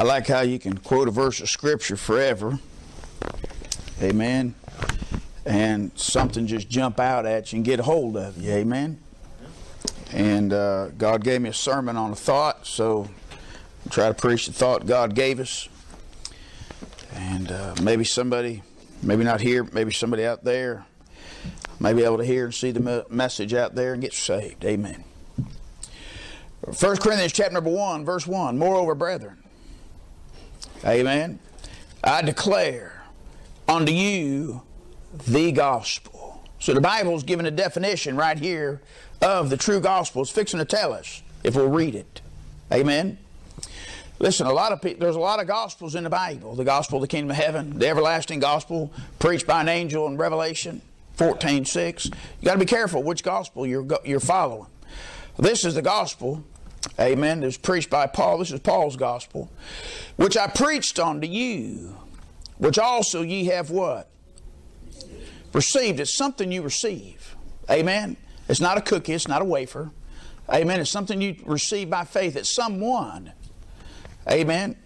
I like how you can quote a verse of scripture forever. Amen. And something just jump out at you and get a hold of you. Amen. And uh, God gave me a sermon on a thought, so I try to preach the thought God gave us. And uh, maybe somebody, maybe not here, maybe somebody out there may be able to hear and see the message out there and get saved. Amen. 1 Corinthians chapter number 1, verse 1. Moreover, brethren, Amen. I declare unto you the gospel. So the Bible's giving a definition right here of the true gospel. It's fixing to tell us if we'll read it. Amen. Listen, a lot of people, there's a lot of gospels in the Bible. The gospel of the kingdom of heaven, the everlasting gospel preached by an angel in Revelation 14, 6. You got to be careful which gospel you're, you're following. This is the gospel Amen. Was preached by Paul. This is Paul's gospel. Which I preached unto you, which also ye have what? Received. It's something you receive. Amen. It's not a cookie, it's not a wafer. Amen. It's something you receive by faith. It's someone. Amen.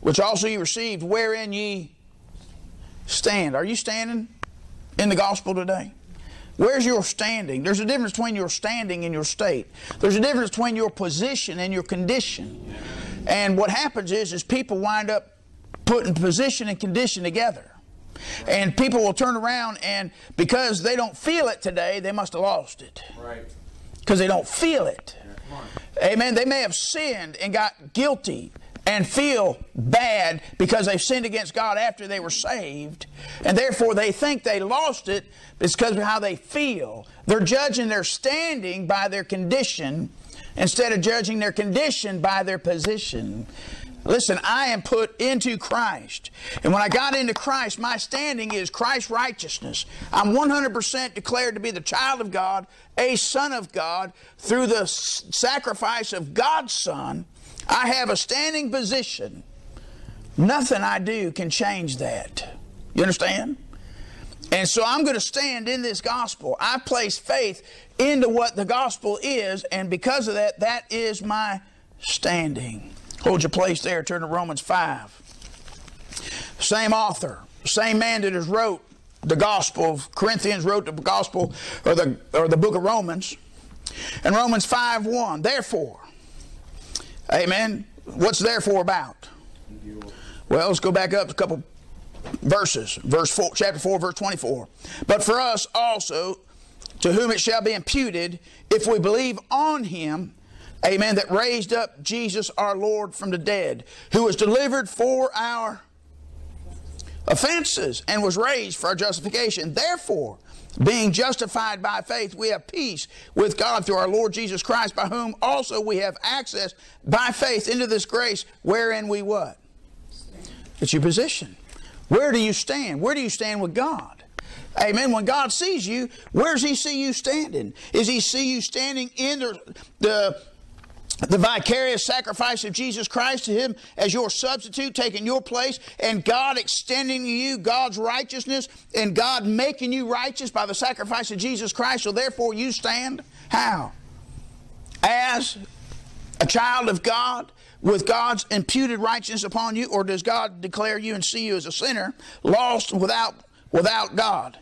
Which also ye received, wherein ye stand. Are you standing in the gospel today? Where's your standing? There's a difference between your standing and your state. There's a difference between your position and your condition. And what happens is, is people wind up putting position and condition together. And people will turn around and because they don't feel it today, they must have lost it. Right. Because they don't feel it. Amen. They may have sinned and got guilty and feel bad because they've sinned against God after they were saved, and therefore they think they lost it because of how they feel. They're judging their standing by their condition instead of judging their condition by their position. Listen, I am put into Christ. And when I got into Christ, my standing is Christ's righteousness. I'm 100% declared to be the child of God, a son of God, through the sacrifice of God's Son. I have a standing position. Nothing I do can change that. You understand? And so I'm going to stand in this gospel. I place faith into what the gospel is, and because of that, that is my standing. Hold your place there. Turn to Romans 5. Same author, same man that has wrote the gospel of Corinthians, wrote the gospel or the, or the book of Romans. In Romans 5 1, therefore, Amen. What's therefore about? Well, let's go back up a couple verses. Verse 4, chapter 4, verse 24. But for us also, to whom it shall be imputed, if we believe on him, amen, that raised up Jesus our Lord from the dead, who was delivered for our offenses and was raised for our justification. Therefore, being justified by faith, we have peace with God through our Lord Jesus Christ, by whom also we have access by faith into this grace wherein we what? It's your position. Where do you stand? Where do you stand with God? Amen. When God sees you, where does He see you standing? Is He see you standing in the, the the vicarious sacrifice of Jesus Christ to Him as your substitute, taking your place, and God extending to you God's righteousness, and God making you righteous by the sacrifice of Jesus Christ. So therefore, you stand how? As a child of God with God's imputed righteousness upon you, or does God declare you and see you as a sinner, lost without without God?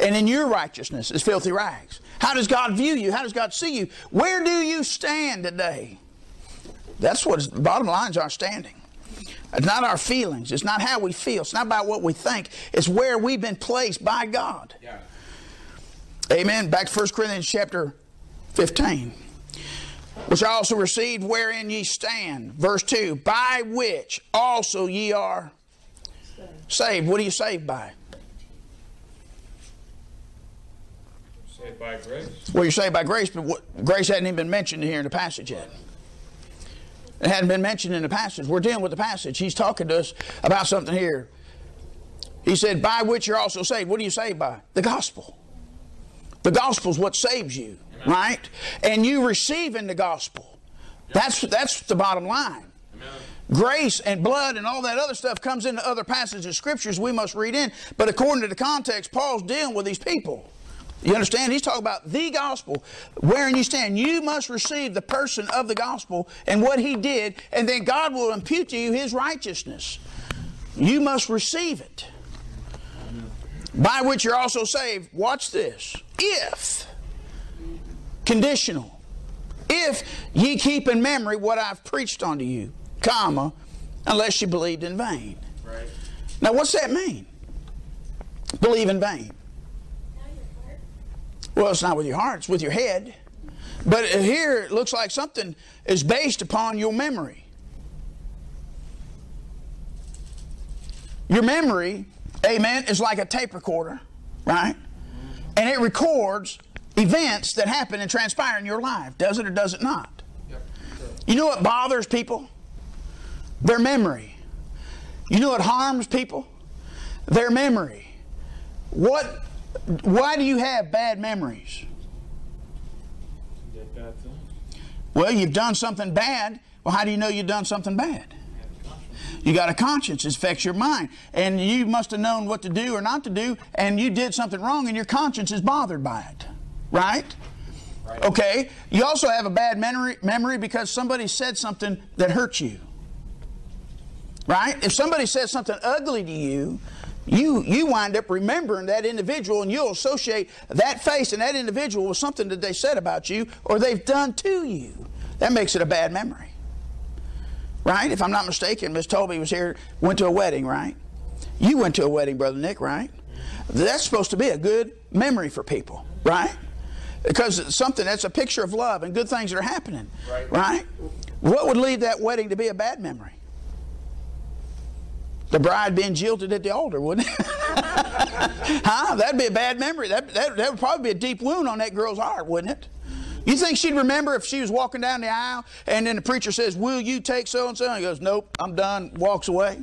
And in your righteousness is filthy rags. How does God view you? How does God see you? Where do you stand today? That's what bottom line is our standing. It's not our feelings. It's not how we feel. It's not about what we think. It's where we've been placed by God. Yeah. Amen. Back to 1 Corinthians chapter 15. Which I also received wherein ye stand. Verse 2. By which also ye are saved. What are you saved by? Saved by grace. Well, you're saved by grace, but what, grace hadn't even been mentioned here in the passage yet. It hadn't been mentioned in the passage. We're dealing with the passage. He's talking to us about something here. He said, By which you're also saved. What are you saved by? The gospel. The gospel is what saves you, Amen. right? And you receiving the gospel. Yep. That's, that's the bottom line. Amen. Grace and blood and all that other stuff comes into other passages of scriptures we must read in. But according to the context, Paul's dealing with these people. You understand? He's talking about the gospel, wherein you stand. You must receive the person of the gospel and what he did, and then God will impute to you his righteousness. You must receive it. By which you're also saved. Watch this. If, conditional, if ye keep in memory what I've preached unto you, comma, unless you believed in vain. Right. Now, what's that mean? Believe in vain. Well, it's not with your heart, it's with your head. But here it looks like something is based upon your memory. Your memory, amen, is like a tape recorder, right? And it records events that happen and transpire in your life. Does it or does it not? You know what bothers people? Their memory. You know what harms people? Their memory. What why do you have bad memories? Did bad things. Well, you've done something bad. Well, how do you know you've done something bad? You got a conscience. It affects your mind. And you must have known what to do or not to do, and you did something wrong, and your conscience is bothered by it. Right? Right. Okay. You also have a bad memory, memory because somebody said something that hurt you. Right? If somebody says something ugly to you, you you wind up remembering that individual and you'll associate that face and that individual with something that they said about you or they've done to you. That makes it a bad memory. Right? If I'm not mistaken, Miss Toby was here, went to a wedding, right? You went to a wedding, Brother Nick, right? That's supposed to be a good memory for people, right? Because it's something that's a picture of love and good things that are happening, Right. right? What would lead that wedding to be a bad memory? The bride being jilted at the altar, wouldn't it? huh? That'd be a bad memory. That, that, that would probably be a deep wound on that girl's heart, wouldn't it? You think she'd remember if she was walking down the aisle and then the preacher says, Will you take so and so? And he goes, Nope, I'm done, walks away.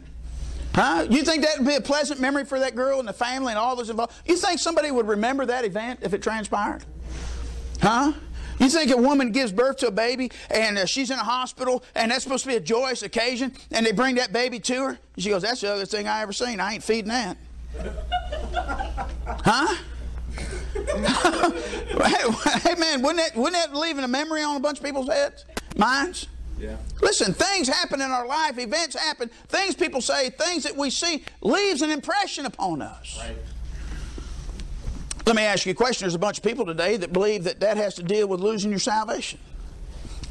Huh? You think that would be a pleasant memory for that girl and the family and all those involved? You think somebody would remember that event if it transpired? Huh? You think a woman gives birth to a baby and uh, she's in a hospital and that's supposed to be a joyous occasion and they bring that baby to her? And she goes, That's the ugliest thing I ever seen. I ain't feeding that. huh? hey man, wouldn't that, wouldn't that leave a memory on a bunch of people's heads? Minds? Yeah. Listen, things happen in our life, events happen, things people say, things that we see leaves an impression upon us. Right. Let me ask you a question. There's a bunch of people today that believe that that has to deal with losing your salvation.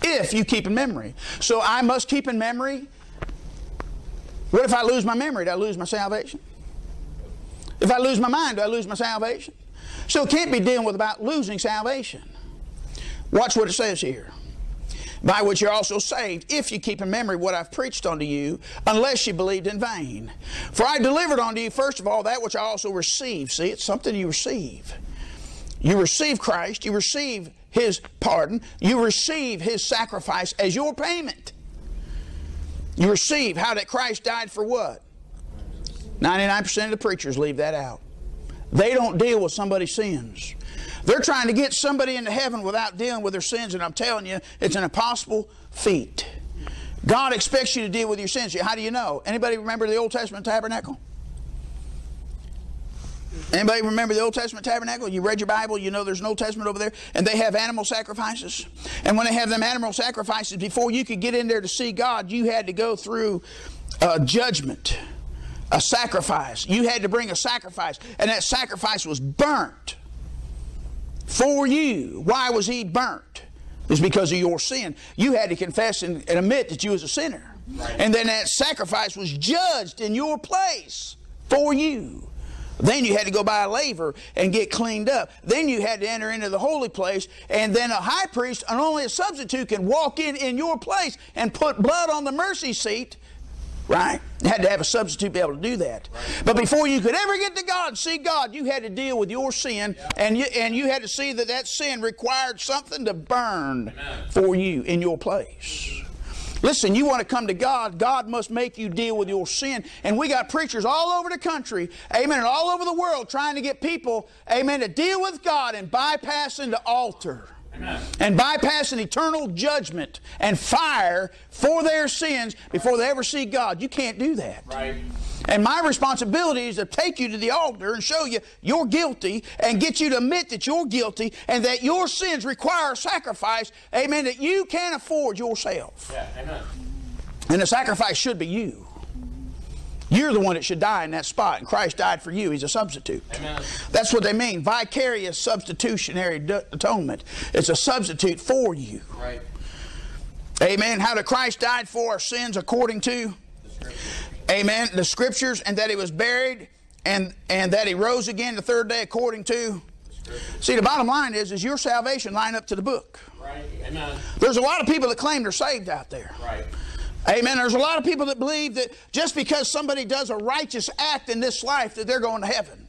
If you keep in memory. So I must keep in memory. What if I lose my memory? Do I lose my salvation? If I lose my mind, do I lose my salvation? So it can't be dealing with about losing salvation. Watch what it says here. By which you're also saved, if you keep in memory what I've preached unto you, unless you believed in vain. For I delivered unto you, first of all, that which I also received. See, it's something you receive. You receive Christ, you receive His pardon, you receive His sacrifice as your payment. You receive how that Christ died for what? 99% of the preachers leave that out. They don't deal with somebody's sins. They're trying to get somebody into heaven without dealing with their sins, and I'm telling you, it's an impossible feat. God expects you to deal with your sins. How do you know? Anybody remember the Old Testament tabernacle? Anybody remember the Old Testament tabernacle? You read your Bible, you know there's an Old Testament over there, and they have animal sacrifices. And when they have them animal sacrifices, before you could get in there to see God, you had to go through a judgment, a sacrifice. You had to bring a sacrifice, and that sacrifice was burnt for you. Why was he burnt? It's because of your sin. You had to confess and, and admit that you was a sinner. And then that sacrifice was judged in your place for you. Then you had to go by a laver and get cleaned up. Then you had to enter into the holy place, and then a high priest and only a substitute can walk in in your place and put blood on the mercy seat. Right? You had to have a substitute to be able to do that. But before you could ever get to God, see God, you had to deal with your sin, and you and you had to see that that sin required something to burn for you in your place. Listen, you want to come to God, God must make you deal with your sin. And we got preachers all over the country, amen, and all over the world trying to get people, amen, to deal with God and bypassing the altar. Amen. And bypassing eternal judgment and fire for their sins before they ever see God. You can't do that. Right. And my responsibility is to take you to the altar and show you you're guilty and get you to admit that you're guilty and that your sins require sacrifice, amen, that you can't afford yourself. Yeah, amen. And the sacrifice should be you. You're the one that should die in that spot, and Christ died for you. He's a substitute. Amen. That's what they mean vicarious substitutionary atonement. It's a substitute for you. Right. Amen. How did Christ died for our sins according to, The amen, the scriptures, and that he was buried, and, and that he rose again the third day according to. See, the bottom line is, is your salvation line up to the book. Right. Amen. There's a lot of people that claim they're saved out there. Right. Amen. There's a lot of people that believe that just because somebody does a righteous act in this life that they're going to heaven.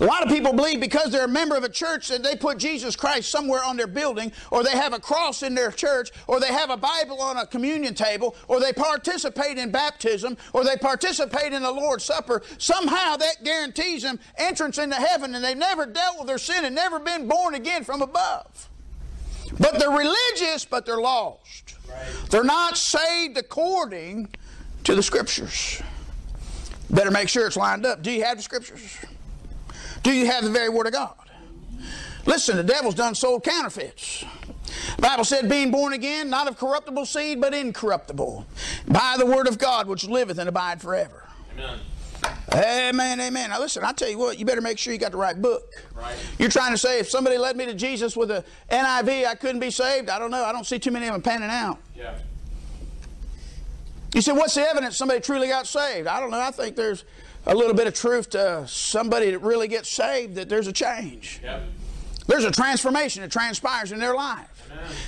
A lot of people believe because they're a member of a church that they put Jesus Christ somewhere on their building, or they have a cross in their church, or they have a Bible on a communion table, or they participate in baptism, or they participate in the Lord's Supper. Somehow that guarantees them entrance into heaven, and they've never dealt with their sin and never been born again from above. But they're religious, but they're lost. They're not saved according to the Scriptures. Better make sure it's lined up. Do you have the Scriptures? Do you have the very Word of God? Listen, the devil's done sold counterfeits. The Bible said, being born again, not of corruptible seed, but incorruptible, by the Word of God, which liveth and abide forever. Amen. Amen, amen. Now listen, I tell you what, you better make sure you got the right book. Right. You're trying to say if somebody led me to Jesus with a NIV, I couldn't be saved. I don't know. I don't see too many of them panning out. Yeah. You said, what's the evidence somebody truly got saved? I don't know. I think there's a little bit of truth to somebody that really gets saved that there's a change. Yep. There's a transformation that transpires in their life.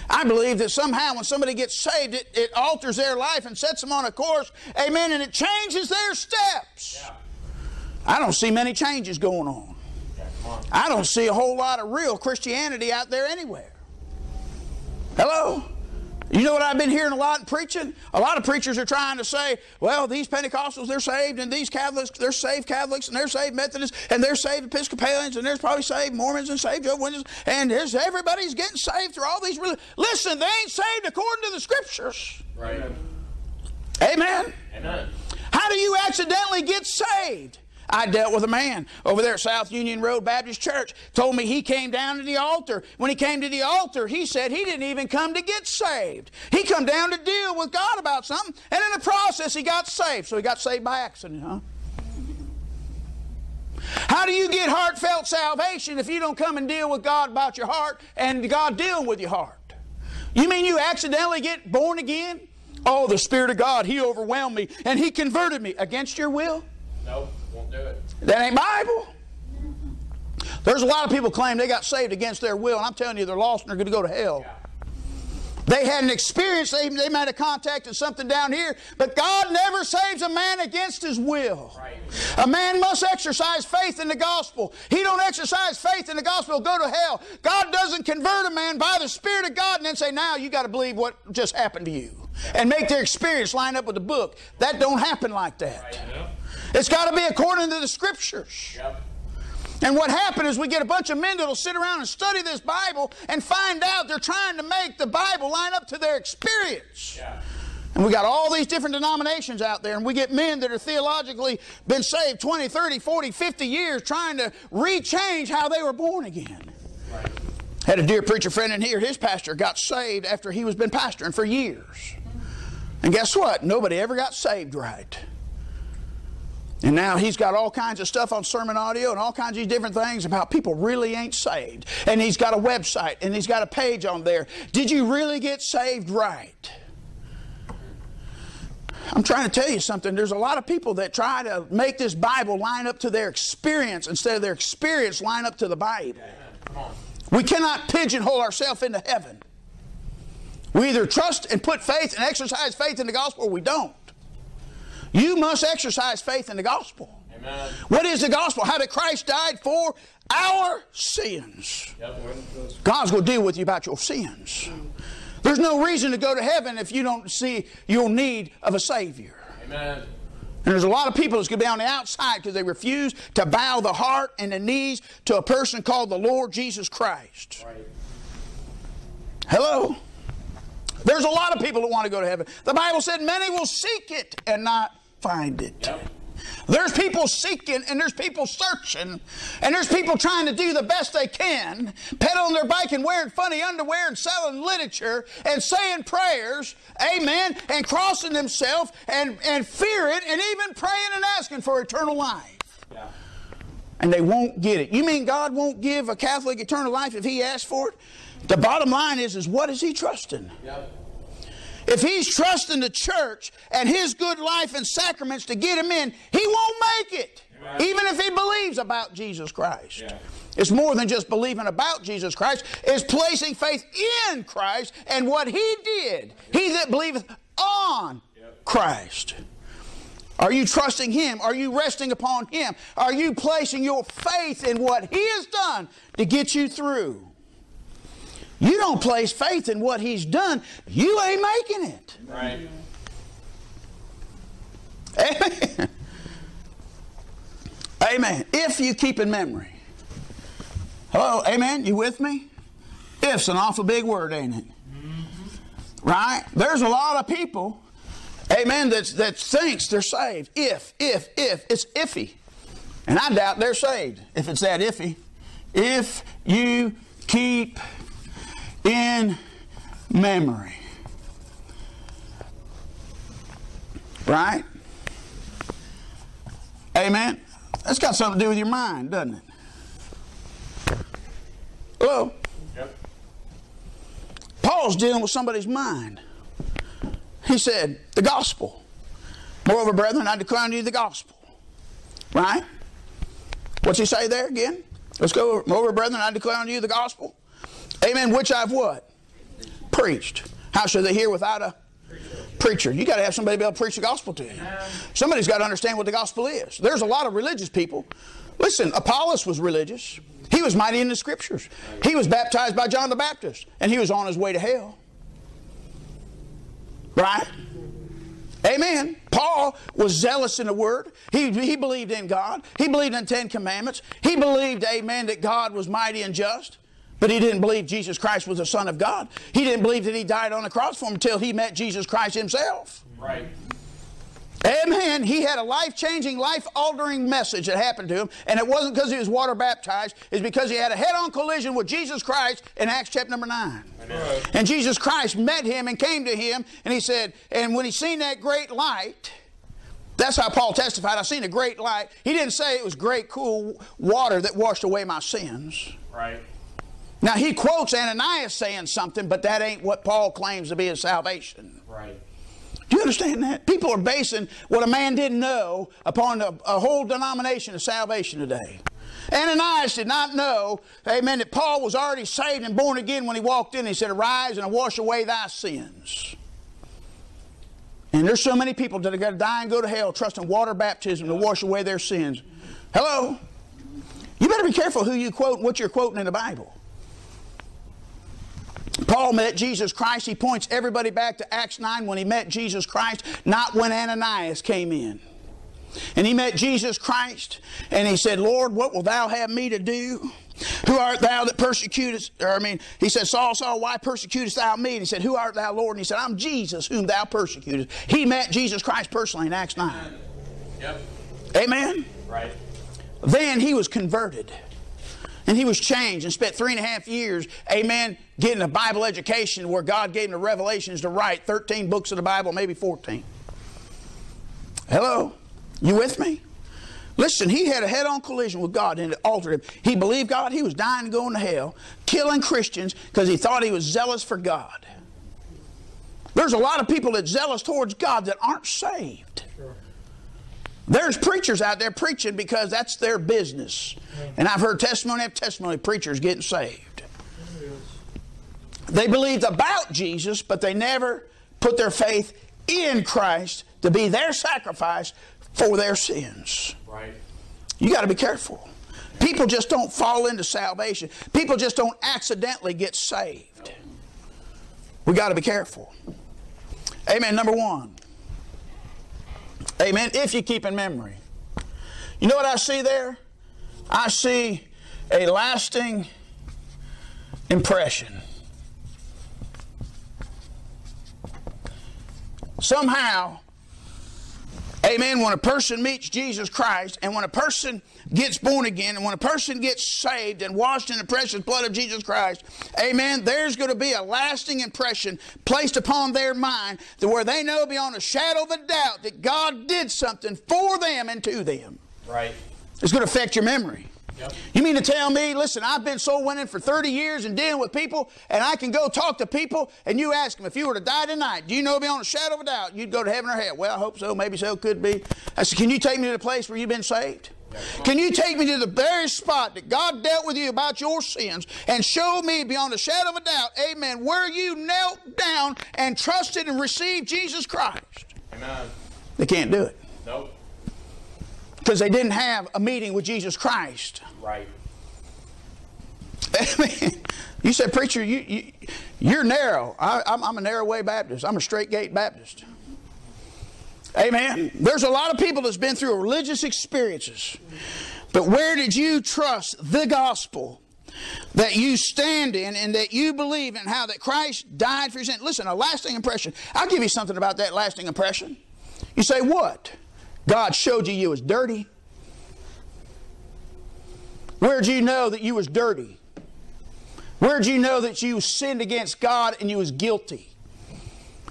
I believe that somehow when somebody gets saved, it, it alters their life and sets them on a course, amen, and it changes their steps. Yeah. I don't see many changes going on. Yeah. On. I don't see a whole lot of real Christianity out there anywhere. Hello? You know what I've been hearing a lot in preaching? A lot of preachers are trying to say, well, these Pentecostals, they're saved, and these Catholics, they're saved Catholics, and they're saved Methodists, and they're saved Episcopalians, and there's probably saved Mormons and saved Jehovah's Witnesses, and there's, everybody's getting saved through all these. Relig- Listen, they ain't saved according to the Scriptures. Right. Amen. Amen. How do you accidentally get saved? I dealt with a man over there at South Union Road Baptist Church. Told me he came down to the altar. When he came to the altar, he said he didn't even come to get saved. He come down to deal with God about something, and in the process he got saved. So he got saved by accident, huh? How do you get heartfelt salvation if you don't come and deal with God about your heart and God dealing with your heart? You mean you accidentally get born again? Oh, the Spirit of God, He overwhelmed me and He converted me against your will? Nope. That ain't Bible. There's a lot of people claim they got saved against their will, and I'm telling you, they're lost and they're going to go to hell. They had an experience, they, they might have contacted something down here, but God never saves a man against his will. Right. A man must exercise faith in the gospel. He don't exercise faith in the gospel, go to hell. God doesn't convert a man by the Spirit of God and then say, now you got to believe what just happened to you. And make their experience line up with the book. That don't happen like that. Right. It's got to be according to the scriptures. Yep. And what happened is we get a bunch of men that'll sit around and study this Bible and find out they're trying to make the Bible line up to their experience. Yeah. And we got all these different denominations out there, and we get men that are theologically been saved 20, 30, 40, 50 years trying to rechange how they were born again. Right. Had a dear preacher friend in here, his pastor got saved after he was been pastoring for years. And guess what? Nobody ever got saved right. And now he's got all kinds of stuff on sermon audio and all kinds of different things about people really ain't saved. And he's got a website and he's got a page on there. Did you really get saved right? I'm trying to tell you something. There's a lot of people that try to make this Bible line up to their experience instead of their experience line up to the Bible. We cannot pigeonhole ourselves into heaven. We either trust and put faith and exercise faith in the gospel or we don't. You must exercise faith in the gospel. Amen. What is the gospel? How did Christ died for our sins. God's going to deal with you about your sins. There's no reason to go to heaven if you don't see your need of a Savior. Amen. And there's a lot of people that's going to be on the outside because they refuse to bow the heart and the knees to a person called the Lord Jesus Christ. Right. Hello? There's a lot of people that want to go to heaven. The Bible said many will seek it and not find it. Yep. There's people seeking and there's people searching and there's people trying to do the best they can, pedaling their bike and wearing funny underwear and selling literature and saying prayers, amen, and crossing themselves and, and fear it and even praying and asking for eternal life. Yeah. And they won't get it. You mean God won't give a Catholic eternal life if he asks for it? The bottom line is, is what is he trusting? Yep. If he's trusting the church and his good life and sacraments to get him in, he won't make it. Even if he believes about Jesus Christ. Yeah. It's more than just believing about Jesus Christ, it's placing faith in Christ and what he did. He that believeth on Yep. Christ. Are you trusting him? Are you resting upon him? Are you placing your faith in what he has done to get you through? You don't place faith in what he's done, you ain't making it. Right. Amen. Amen. If you keep in memory. Hello, amen. You with me? If's an awful big word, ain't it? Mm-hmm. Right? There's a lot of people, amen, that, that thinks they're saved. If, if, if. It's iffy. And I doubt they're saved if it's that iffy. If you keep in memory. Right? Amen. That's got something to do with your mind, doesn't it? Hello? Yep. Paul's dealing with somebody's mind. He said, the gospel. Moreover, brethren, I declare unto you the gospel. Right? What's he say there again? Let's go. Moreover, brethren, I declare unto you the gospel. Amen. Which I've what? Preached. How shall they hear without a preacher? You got to have somebody be able to preach the gospel to you. Somebody's got to understand what the gospel is. There's a lot of religious people. Listen, Apollos was religious. He was mighty in the scriptures. He was baptized by John the Baptist, and he was on his way to hell. Right? Amen. Paul was zealous in the Word. He, he believed in God. He believed in the Ten Commandments. He believed, amen, that God was mighty and just. But he didn't believe Jesus Christ was the Son of God. He didn't believe that he died on the cross for him until he met Jesus Christ himself. Right. Amen. He had a life changing, life altering message that happened to him, and it wasn't because he was water baptized, it's because he had a head on collision with Jesus Christ in Acts chapter number 9. Amen. And Jesus Christ met him and came to him, and he said, and when he seen that great light, that's how Paul testified. I seen a great light. He didn't say it was great, cool water that washed away my sins. Right. Now he quotes Ananias saying something, but that ain't what Paul claims to be his salvation. Right. Do you understand that? People are basing what a man didn't know upon a, a whole denomination of salvation today. Ananias did not know, amen, that Paul was already saved and born again when he walked in. He said, Arise and I wash away thy sins. And there's so many people that are going to die and go to hell trusting water baptism to wash away their sins. Hello? You better be careful who you quote and what you're quoting in the Bible. Paul met Jesus Christ. He points everybody back to Acts 9 when he met Jesus Christ, not when Ananias came in. And he met Jesus Christ and he said, Lord, what will thou have me to do? Who art thou that persecutest? Or I mean, he said, Saul, Saul, why persecutest thou me? And he said, Who art thou, Lord? And he said, I'm Jesus whom thou persecutest. He met Jesus Christ personally in Acts 9. Yep. Amen? Right. Then he was converted. And he was changed and spent three and a half years, amen, getting a Bible education where God gave him the revelations to write 13 books of the Bible, maybe 14. Hello? You with me? Listen, he had a head on collision with God and it altered him. He believed God, he was dying going to hell, killing Christians because he thought he was zealous for God. There's a lot of people that zealous towards God that aren't saved. There's preachers out there preaching because that's their business. And I've heard testimony after testimony preachers getting saved. They believed about Jesus, but they never put their faith in Christ to be their sacrifice for their sins. Right. You got to be careful. People just don't fall into salvation. People just don't accidentally get saved. We got to be careful. Amen. Number one. Amen. If you keep in memory. You know what I see there? I see a lasting impression. Somehow, Amen. When a person meets Jesus Christ and when a person gets born again and when a person gets saved and washed in the precious blood of Jesus Christ, amen, there's going to be a lasting impression placed upon their mind that where they know beyond a shadow of a doubt that God did something for them and to them. Right. It's going to affect your memory. Yep. You mean to tell me, listen, I've been soul winning for 30 years and dealing with people, and I can go talk to people, and you ask them, if you were to die tonight, do you know beyond a shadow of a doubt you'd go to heaven or hell? Well, I hope so, maybe so, could be. I said, can you take me to the place where you've been saved? Can you take me to the very spot that God dealt with you about your sins and show me beyond a shadow of a doubt, amen, where you knelt down and trusted and received Jesus Christ? Amen. They can't do it Nope. Because they didn't have a meeting with Jesus Christ. Right. Amen. You said, preacher, you, you you're narrow. I, I'm, I'm a narrow way Baptist. I'm a straight gate Baptist. Amen. There's a lot of people that's been through religious experiences, but where did you trust the gospel? That you stand in and that you believe in how that Christ died for your sin. Listen, a lasting impression. I'll give you something about that lasting impression. You say, what? God showed you you was dirty. Where'd you know that you was dirty? Where'd you know that you sinned against God and you was guilty?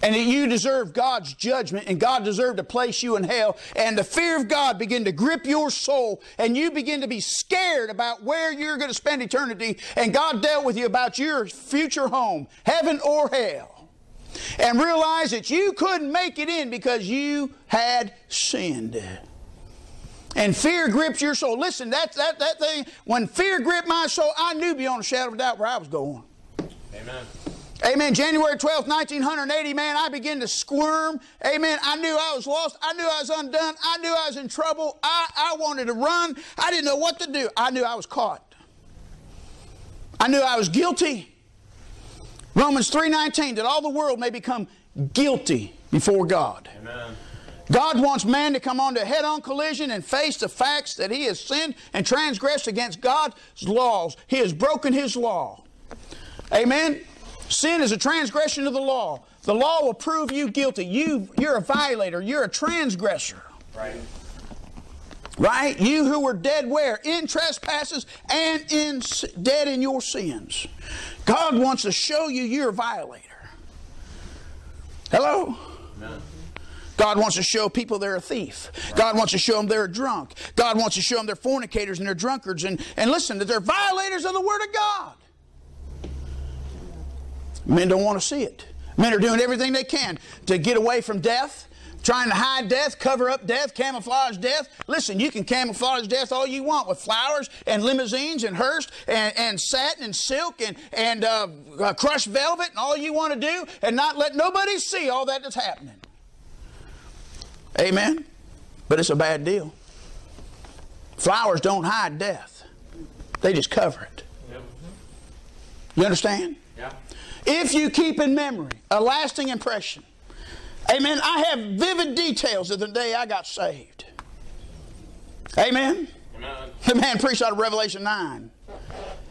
And that you deserve God's judgment and God deserved to place you in hell. And the fear of God begin to grip your soul and you begin to be scared about where you're going to spend eternity. And God dealt with you about your future home, heaven or hell. And realize that you couldn't make it in because you had sinned and fear grips your soul. Listen, that, that, that thing, when fear gripped my soul, I knew beyond a shadow of a doubt where I was going. Amen. Amen. January 12th, 1980, man, I began to squirm. Amen. I knew I was lost. I knew I was undone. I knew I was in trouble. I, I wanted to run. I didn't know what to do. I knew I was caught. I knew I was guilty. Romans 3.19, that all the world may become guilty before God. Amen. God wants man to come on to head on collision and face the facts that he has sinned and transgressed against God's laws. He has broken his law. Amen. Sin is a transgression of the law. The law will prove you guilty. You, you're a violator. You're a transgressor. Right. Right? You who were dead where? In trespasses and in dead in your sins. God wants to show you you're a violator. Hello? God wants to show people they're a thief. God wants to show them they're a drunk. God wants to show them they're fornicators and they're drunkards. And, and listen, that they're violators of the Word of God. Men don't want to see it. Men are doing everything they can to get away from death, trying to hide death, cover up death, camouflage death. Listen, you can camouflage death all you want with flowers and limousines and hearse and, and satin and silk and, and uh, uh, crushed velvet and all you want to do and not let nobody see all that that's happening. Amen? But it's a bad deal. Flowers don't hide death, they just cover it. You understand? Yeah. If you keep in memory a lasting impression, amen. I have vivid details of the day I got saved. Amen. Amen. The man preached out of Revelation 9.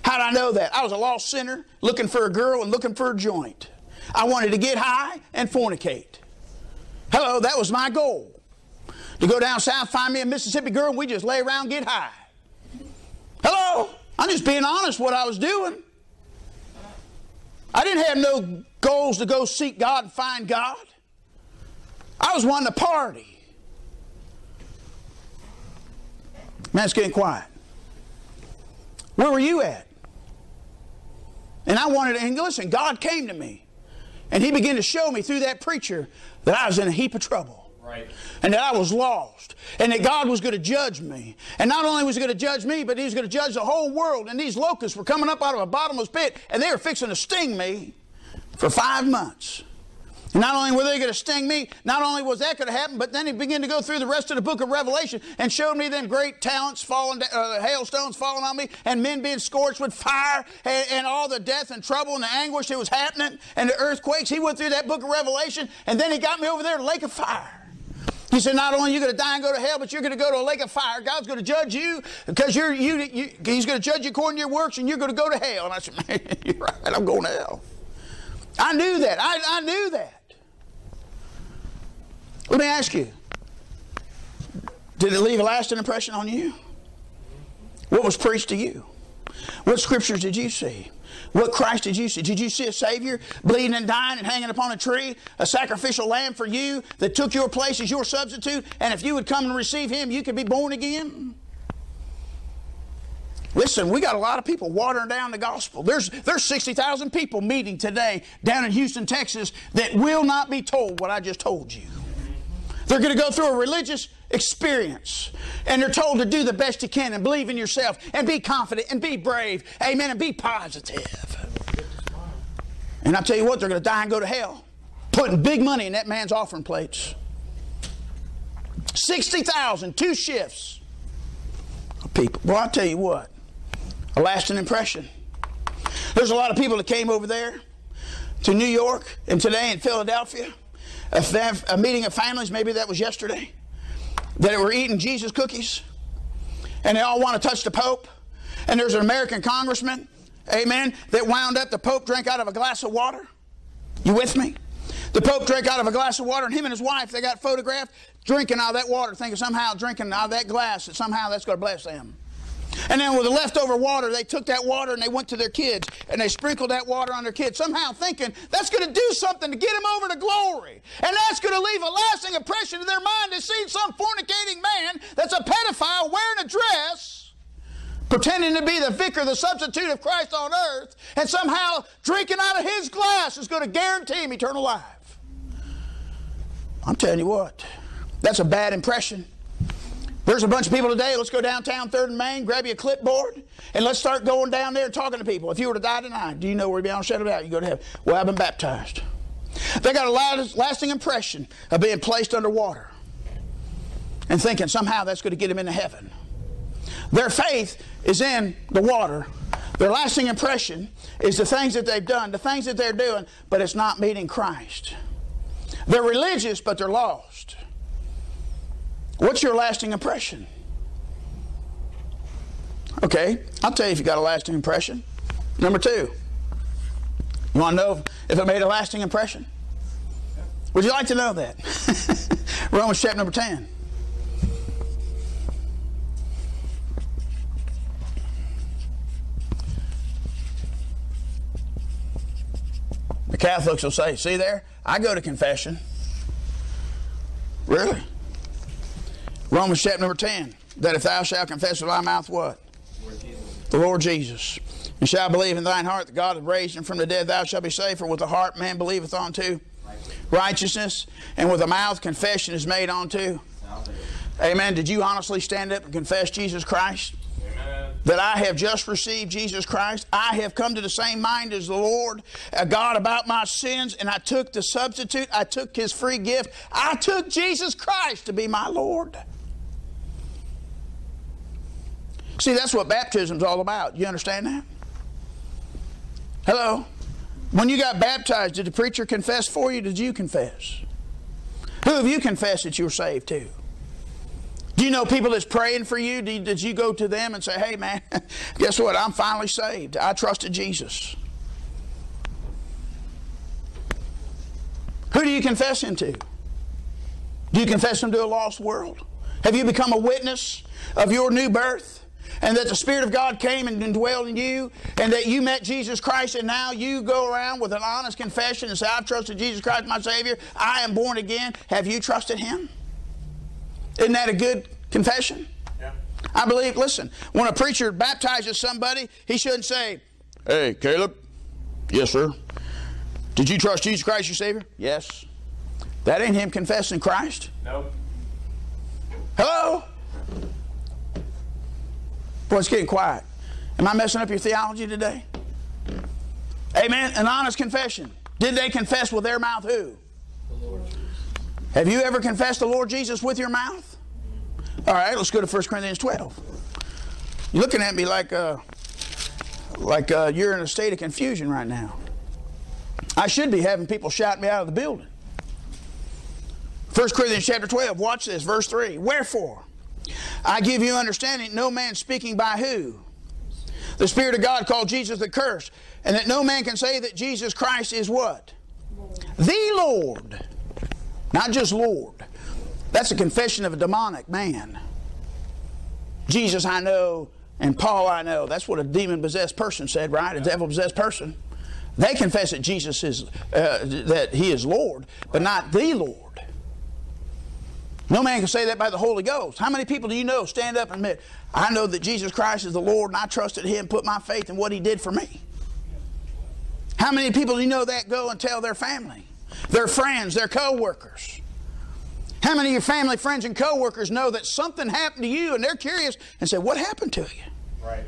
How did I know that? I was a lost sinner looking for a girl and looking for a joint. I wanted to get high and fornicate. Hello, that was my goal. To go down south, find me a Mississippi girl, and we just lay around, get high. Hello, I'm just being honest what I was doing. I didn't have no goals to go seek God and find God. I was wanting to party. Man, it's getting quiet. Where were you at? And I wanted to, and listen, God came to me. And He began to show me through that preacher that I was in a heap of trouble. Right. And that I was lost. And that God was going to judge me. And not only was He going to judge me, but He was going to judge the whole world. And these locusts were coming up out of a bottomless pit, and they were fixing to sting me for five months. And not only were they going to sting me, not only was that going to happen, but then he began to go through the rest of the book of Revelation and showed me them great talents falling, uh, hailstones falling on me, and men being scorched with fire, and, and all the death and trouble and the anguish that was happening, and the earthquakes. He went through that book of Revelation, and then he got me over there to the lake of fire. He said, not only are you going to die and go to hell, but you're going to go to a lake of fire. God's going to judge you because you're, you, you, he's going to judge you according to your works, and you're going to go to hell. And I said, man, you're right. I'm going to hell. I knew that. I, I knew that. Let me ask you Did it leave a lasting impression on you? What was preached to you? What scriptures did you see? What Christ did you see? Did you see a Savior bleeding and dying and hanging upon a tree, a sacrificial lamb for you that took your place as your substitute? And if you would come and receive Him, you could be born again? Listen, we got a lot of people watering down the gospel. There's, there's 60,000 people meeting today down in Houston, Texas that will not be told what I just told you. They're going to go through a religious experience and they're told to do the best you can and believe in yourself and be confident and be brave. Amen. And be positive. And I tell you what, they're going to die and go to hell putting big money in that man's offering plates. 60,000, two shifts of people. Well, I'll tell you what a lasting impression. There's a lot of people that came over there to New York and today in Philadelphia. A, fam- a meeting of families, maybe that was yesterday, that were eating Jesus cookies. And they all want to touch the Pope. And there's an American congressman, amen, that wound up the Pope drank out of a glass of water. You with me? The Pope drank out of a glass of water, and him and his wife, they got photographed drinking out of that water, thinking somehow drinking out of that glass, that somehow that's going to bless them. And then with the leftover water, they took that water and they went to their kids and they sprinkled that water on their kids, somehow thinking that's going to do something to get them over to glory. And that's going to leave a lasting impression in their mind to see some fornicating man that's a pedophile wearing a dress, pretending to be the vicar, the substitute of Christ on earth, and somehow drinking out of his glass is going to guarantee him eternal life. I'm telling you what, that's a bad impression. There's a bunch of people today. Let's go downtown, Third and Main, grab you a clipboard, and let's start going down there and talking to people. If you were to die tonight, do you know where you'd be on shadow out? You go to heaven. Well, I've been baptized. They got a lasting impression of being placed under water and thinking somehow that's going to get them into heaven. Their faith is in the water. Their lasting impression is the things that they've done, the things that they're doing, but it's not meeting Christ. They're religious, but they're lost. What's your lasting impression? Okay, I'll tell you if you got a lasting impression. Number two, you want to know if it made a lasting impression? Would you like to know that? Romans chapter number 10. The Catholics will say, see there, I go to confession. Really? Romans chapter number 10. That if thou shalt confess with thy mouth what? The Lord Jesus. And shalt believe in thine heart that God hath raised him from the dead, thou shalt be saved. For with the heart man believeth unto righteousness, and with the mouth confession is made unto. Amen. Did you honestly stand up and confess Jesus Christ? that I have just received Jesus Christ. I have come to the same mind as the Lord uh, God about my sins, and I took the substitute. I took His free gift. I took Jesus Christ to be my Lord. See, that's what baptism's all about. You understand that? Hello? When you got baptized, did the preacher confess for you? Did you confess? Who have you confessed that you were saved to? Do you know people that's praying for you? Did you go to them and say, hey, man, guess what? I'm finally saved. I trusted Jesus. Who do you confess him to? Do you confess him to a lost world? Have you become a witness of your new birth? And that the Spirit of God came and dwelled in you, and that you met Jesus Christ, and now you go around with an honest confession and say, I've trusted Jesus Christ, my Savior. I am born again. Have you trusted Him? Isn't that a good confession? Yeah. I believe, listen, when a preacher baptizes somebody, he shouldn't say, Hey, Caleb. Yes, sir. Did you trust Jesus Christ, your Savior? Yes. That ain't him confessing Christ. Nope. Hello? Boy, it's getting quiet. Am I messing up your theology today? Amen. An honest confession. Did they confess with their mouth who? The Lord Jesus. Have you ever confessed the Lord Jesus with your mouth? All right, let's go to 1 Corinthians 12. You're looking at me like, uh, like uh, you're in a state of confusion right now. I should be having people shout me out of the building. 1 Corinthians chapter 12, watch this, verse 3. Wherefore, I give you understanding, no man speaking by who? The Spirit of God called Jesus the curse. And that no man can say that Jesus Christ is what? Lord. The Lord. Not just Lord. That's a confession of a demonic man. Jesus I know and Paul I know. That's what a demon possessed person said, right? A devil possessed person. They confess that Jesus is, uh, that He is Lord, but not the Lord. No man can say that by the Holy Ghost. How many people do you know stand up and admit, I know that Jesus Christ is the Lord and I trusted Him, put my faith in what He did for me? How many people do you know that go and tell their family, their friends, their co workers? How many of your family, friends, and co workers know that something happened to you and they're curious and say, What happened to you? Right.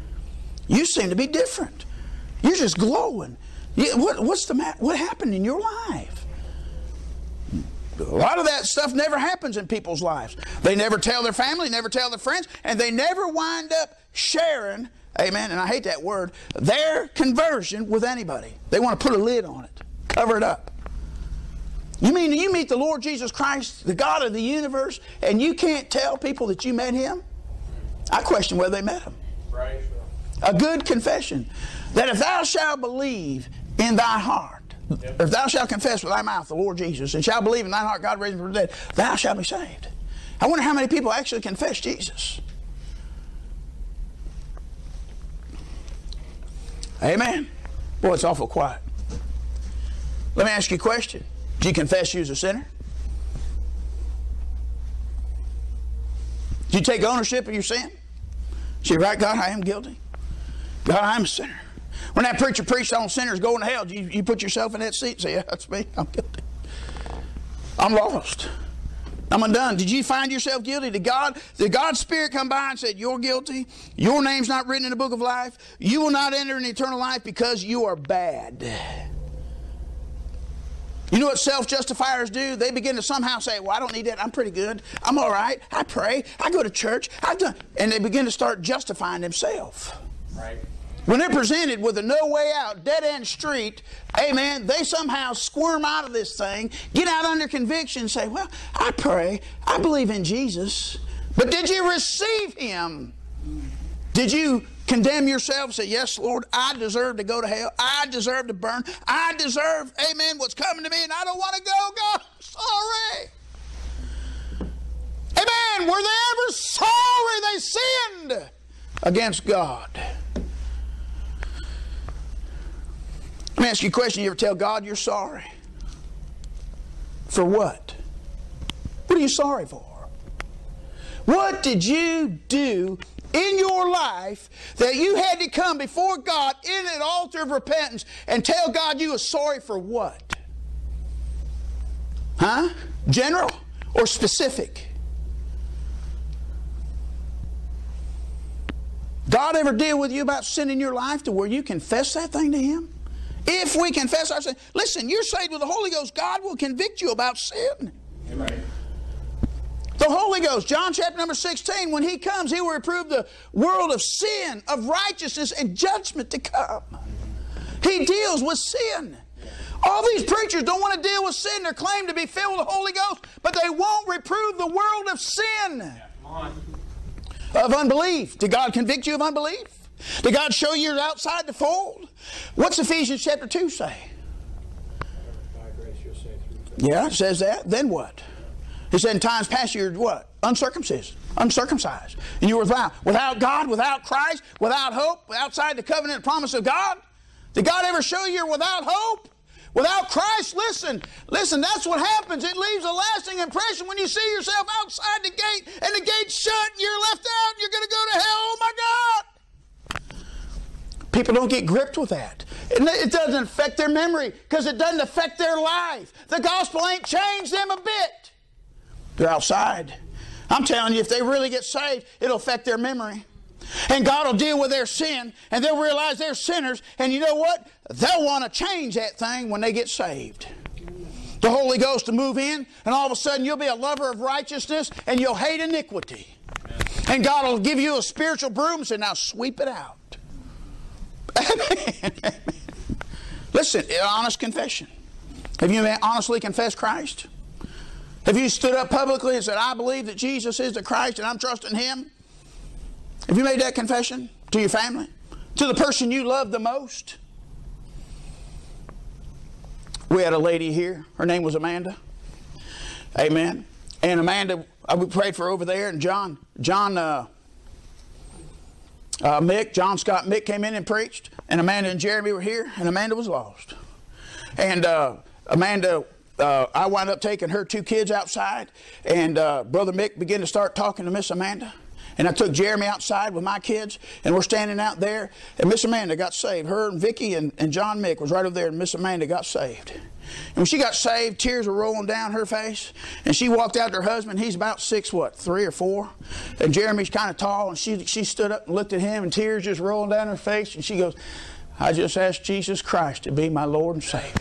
You seem to be different. You're just glowing. You- what, what's the matter? What happened in your life? A lot of that stuff never happens in people's lives. They never tell their family, never tell their friends, and they never wind up sharing, amen, and I hate that word, their conversion with anybody. They want to put a lid on it, cover it up. You mean you meet the Lord Jesus Christ, the God of the universe, and you can't tell people that you met him? I question whether they met him Right. a good confession that if thou shalt believe in thy heart, if thou shalt confess with thy mouth the Lord Jesus, and shalt believe in thine heart God raised him from the dead, thou shalt be saved. I wonder how many people actually confess Jesus. Amen. Boy, it's awful quiet. Let me ask you a question. Did you confess you was a sinner? Did you take ownership of your sin? Say, right, God, I am guilty. God, I'm a sinner. When that preacher preached on sinners going to hell, you, you put yourself in that seat say, yeah, that's me. I'm guilty. I'm lost. I'm undone. Did you find yourself guilty? Did God, did God's Spirit come by and said, You're guilty? Your name's not written in the book of life. You will not enter in eternal life because you are bad. You know what self justifiers do? They begin to somehow say, Well, I don't need that. I'm pretty good. I'm all right. I pray. I go to church. I've done. And they begin to start justifying themselves. Right. When they're presented with a no way out, dead end street, amen, they somehow squirm out of this thing, get out under conviction, and say, Well, I pray. I believe in Jesus. But did you receive Him? Did you condemn yourself? Say, Yes, Lord, I deserve to go to hell. I deserve to burn. I deserve, amen, what's coming to me, and I don't want to go, God. Sorry. Amen. Were they ever sorry they sinned against God? Let me ask you a question. You ever tell God you're sorry? For what? What are you sorry for? What did you do in your life that you had to come before God in an altar of repentance and tell God you were sorry for what? Huh? General or specific? God ever deal with you about sin in your life to where you confess that thing to Him? If we confess our sin, listen, you're saved with the Holy Ghost, God will convict you about sin. Right. The Holy Ghost, John chapter number 16, when He comes, He will reprove the world of sin, of righteousness, and judgment to come. He deals with sin. All these preachers don't want to deal with sin. They're claimed to be filled with the Holy Ghost, but they won't reprove the world of sin, on. of unbelief. Did God convict you of unbelief? Did God show you you're outside the fold? What's Ephesians chapter 2 say? Yeah, it says that. Then what? He said, in times past, you're what? Uncircumcised, uncircumcised. And you were without, without God, without Christ, without hope, outside the covenant promise of God. Did God ever show you you're without hope? Without Christ, listen, listen, that's what happens. It leaves a lasting impression when you see yourself outside the gate and the gate's shut and you're left out and you're going to go to hell. Oh my God. People don't get gripped with that. It it doesn't affect their memory because it doesn't affect their life. The gospel ain't changed them a bit. They're outside. I'm telling you, if they really get saved, it'll affect their memory. And God will deal with their sin, and they'll realize they're sinners. And you know what? They'll want to change that thing when they get saved. The Holy Ghost to move in, and all of a sudden you'll be a lover of righteousness and you'll hate iniquity. And God will give you a spiritual broom and say, Now sweep it out. Listen, honest confession. Have you honestly confessed Christ? Have you stood up publicly and said, I believe that Jesus is the Christ and I'm trusting Him? Have you made that confession to your family? To the person you love the most? We had a lady here. Her name was Amanda. Amen. And Amanda we prayed for over there, and John, John, uh, uh, Mick, John Scott Mick came in and preached, and Amanda and Jeremy were here, and Amanda was lost. And uh, Amanda, uh, I wound up taking her two kids outside, and uh, Brother Mick began to start talking to Miss Amanda. And I took Jeremy outside with my kids, and we're standing out there, and Miss Amanda got saved. Her and Vicky and, and John Mick was right over there, and Miss Amanda got saved. And when she got saved, tears were rolling down her face. And she walked out to her husband. He's about six, what, three or four? And Jeremy's kind of tall. And she, she stood up and looked at him, and tears just rolling down her face. And she goes, I just asked Jesus Christ to be my Lord and Savior.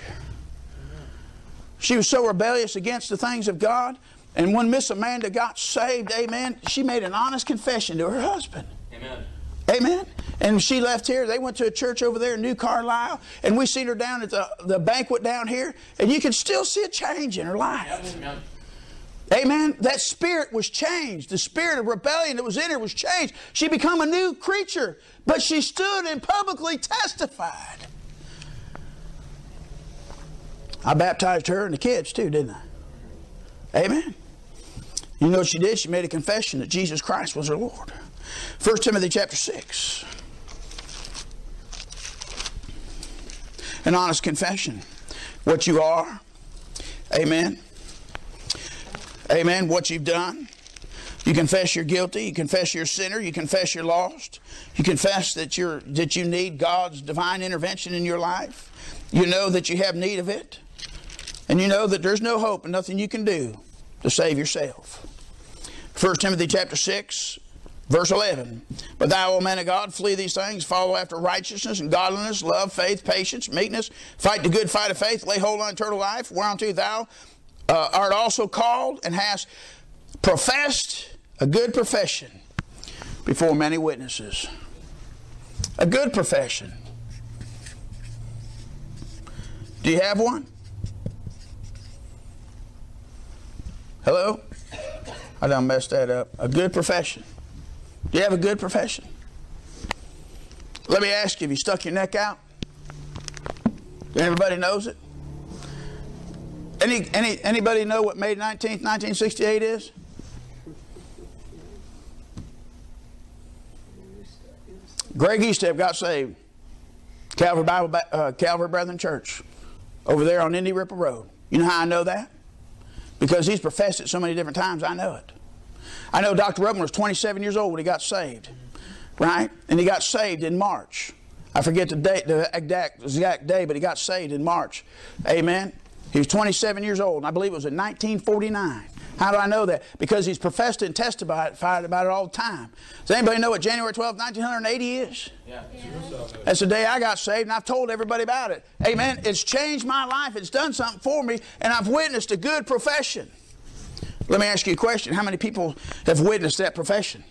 She was so rebellious against the things of God. And when Miss Amanda got saved, amen, she made an honest confession to her husband. Amen. Amen. And she left here. They went to a church over there in New Carlisle, and we seen her down at the, the banquet down here, and you can still see a change in her life. Amen. Amen. That spirit was changed. The spirit of rebellion that was in her was changed. She become a new creature, but she stood and publicly testified. I baptized her and the kids too, didn't I? Amen. You know what she did? She made a confession that Jesus Christ was her Lord. 1 Timothy chapter 6. An honest confession. What you are. Amen. Amen. What you've done. You confess you're guilty. You confess you're a sinner. You confess you're lost. You confess that you're that you need God's divine intervention in your life. You know that you have need of it. And you know that there's no hope and nothing you can do to save yourself. 1 Timothy chapter 6, verse 11. But thou, O man of God, flee these things, follow after righteousness and godliness, love, faith, patience, meekness, fight the good fight of faith, lay hold on eternal life, whereunto thou uh, art also called and hast professed a good profession before many witnesses. A good profession. Do you have one? Hello? I done messed that up. A good profession. You have a good profession? Let me ask you, have you stuck your neck out? Everybody knows it? Any, any, anybody know what May 19th, 1968 is? Greg Eastep got saved. Calvary Bible, uh, Calvary Brethren Church, over there on Indian Ripple Road. You know how I know that? Because he's professed it so many different times. I know it. I know Dr. Ruckman was 27 years old when he got saved, right? And he got saved in March. I forget the date, the exact, exact day, but he got saved in March. Amen. He was 27 years old, and I believe it was in 1949. How do I know that? Because he's professed and testified about it all the time. Does anybody know what January 12, 1980 is? Yeah. That's the day I got saved, and I've told everybody about it. Amen. It's changed my life. It's done something for me, and I've witnessed a good profession. Let me ask you a question. How many people have witnessed that profession?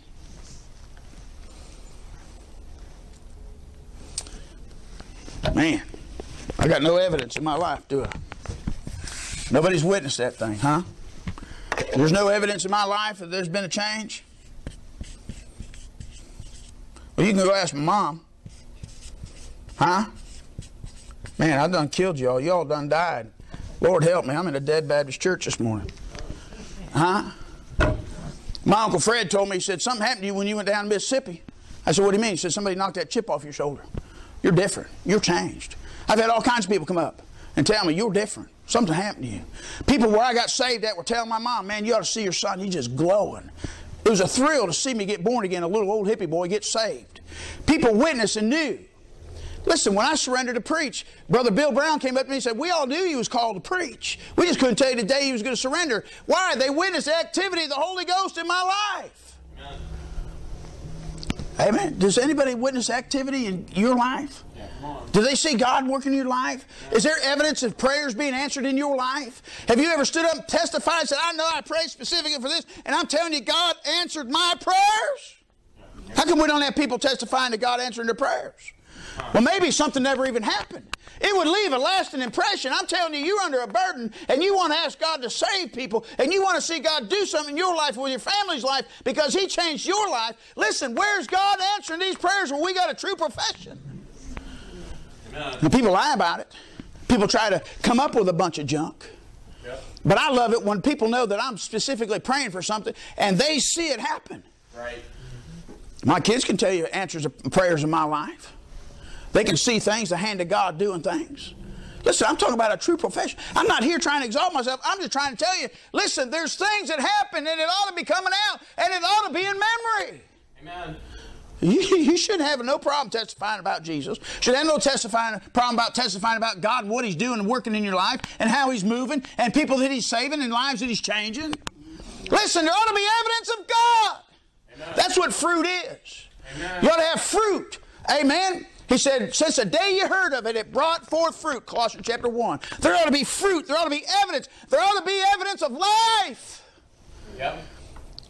Man, I got no evidence in my life, do I? Nobody's witnessed that thing, huh? There's no evidence in my life that there's been a change. Well, you can go ask my mom. Huh? Man, I done killed y'all. Y'all done died. Lord help me. I'm in a dead Baptist church this morning. Huh? My Uncle Fred told me, he said, something happened to you when you went down to Mississippi. I said, what do you mean? He said, somebody knocked that chip off your shoulder. You're different. You're changed. I've had all kinds of people come up and tell me, you're different. Something happened to you. People where I got saved at were telling my mom, man, you ought to see your son. He's just glowing. It was a thrill to see me get born again, a little old hippie boy get saved. People witnessed and knew. Listen, when I surrendered to preach, Brother Bill Brown came up to me and said, We all knew he was called to preach. We just couldn't tell you the day he was going to surrender. Why? They witnessed the activity of the Holy Ghost in my life. Amen. Amen. Does anybody witness activity in your life? Do they see God working in your life? Is there evidence of prayers being answered in your life? Have you ever stood up and testified and said, I know I prayed specifically for this, and I'm telling you, God answered my prayers? How come we don't have people testifying to God answering their prayers? Well, maybe something never even happened. It would leave a lasting impression. I'm telling you, you're under a burden and you want to ask God to save people and you want to see God do something in your life with your family's life because He changed your life. Listen, where's God answering these prayers when we got a true profession? And people lie about it. People try to come up with a bunch of junk. Yep. But I love it when people know that I'm specifically praying for something and they see it happen. Right. My kids can tell you answers of prayers in my life. They can see things, the hand of God doing things. Listen, I'm talking about a true profession. I'm not here trying to exalt myself. I'm just trying to tell you, listen, there's things that happen and it ought to be coming out and it ought to be in memory. Amen. You, you shouldn't have no problem testifying about Jesus. Should have no testifying problem about testifying about God, what He's doing and working in your life, and how He's moving, and people that He's saving, and lives that He's changing. Listen, there ought to be evidence of God. Amen. That's what fruit is. Amen. You ought to have fruit. Amen. He said, since the day you heard of it, it brought forth fruit. Colossians chapter 1. There ought to be fruit. There ought to be evidence. There ought to be evidence of life. Yep.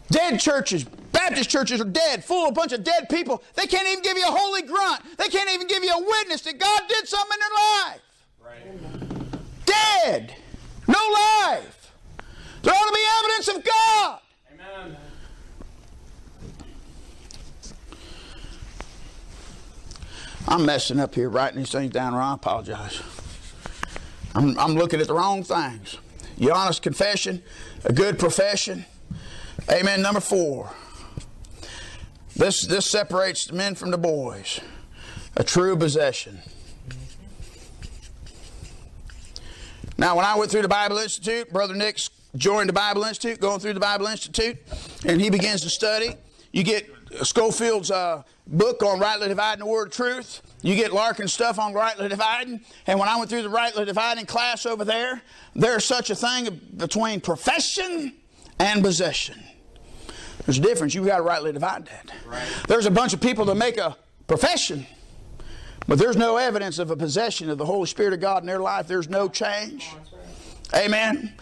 Dead churches, Baptist churches are dead, full of a bunch of dead people. They can't even give you a holy grunt. They can't even give you a witness that God did something in their life. Right. Dead. No life. There ought to be evidence of God. Amen. I'm messing up here writing these things down wrong. I apologize. I'm, I'm looking at the wrong things. Your honest confession, a good profession. Amen. Number four. This, this separates the men from the boys. A true possession. Now, when I went through the Bible Institute, Brother Nick joined the Bible Institute, going through the Bible Institute, and he begins to study. You get Scofield's uh, book on rightly dividing the word of truth. You get Larkin's stuff on rightly dividing. And when I went through the rightly dividing class over there, there's such a thing between profession and possession. There's a difference. You've got to rightly divide that. Right. There's a bunch of people that make a profession, but there's no evidence of a possession of the Holy Spirit of God in their life. There's no change. Amen.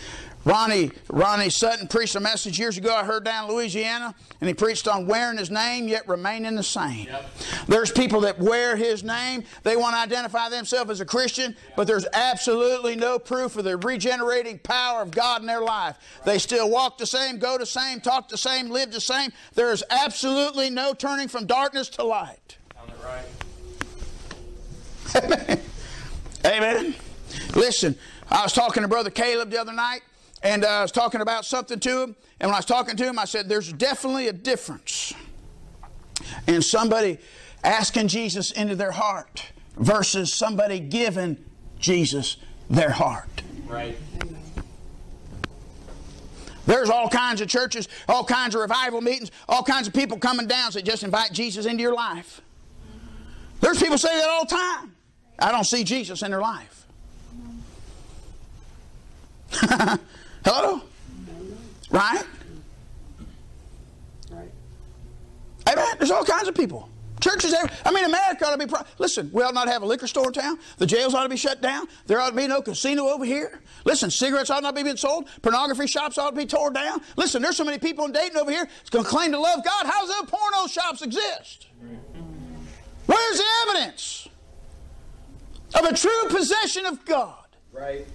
Ronnie, Ronnie Sutton preached a message years ago I heard down in Louisiana, and he preached on wearing his name yet remaining the same. Yep. There's people that wear his name, they want to identify themselves as a Christian, but there's absolutely no proof of the regenerating power of God in their life. They still walk the same, go the same, talk the same, live the same. There's absolutely no turning from darkness to light. Right. Amen. Listen, I was talking to Brother Caleb the other night, and uh, I was talking about something to him. And when I was talking to him, I said, There's definitely a difference in somebody asking Jesus into their heart versus somebody giving Jesus their heart. Right. There's all kinds of churches, all kinds of revival meetings, all kinds of people coming down that just invite Jesus into your life. There's people say that all the time. I don't see Jesus in their life. Hello? Right? Right. Amen. There's all kinds of people. Churches, every- I mean, America ought to be. Pro- Listen, we ought not have a liquor store in town. The jails ought to be shut down. There ought to be no casino over here. Listen, cigarettes ought not be being sold. Pornography shops ought to be torn down. Listen, there's so many people in Dayton over here that's going to claim to love God. How's the porno shops exist? Where's the evidence of a true possession of God? Right.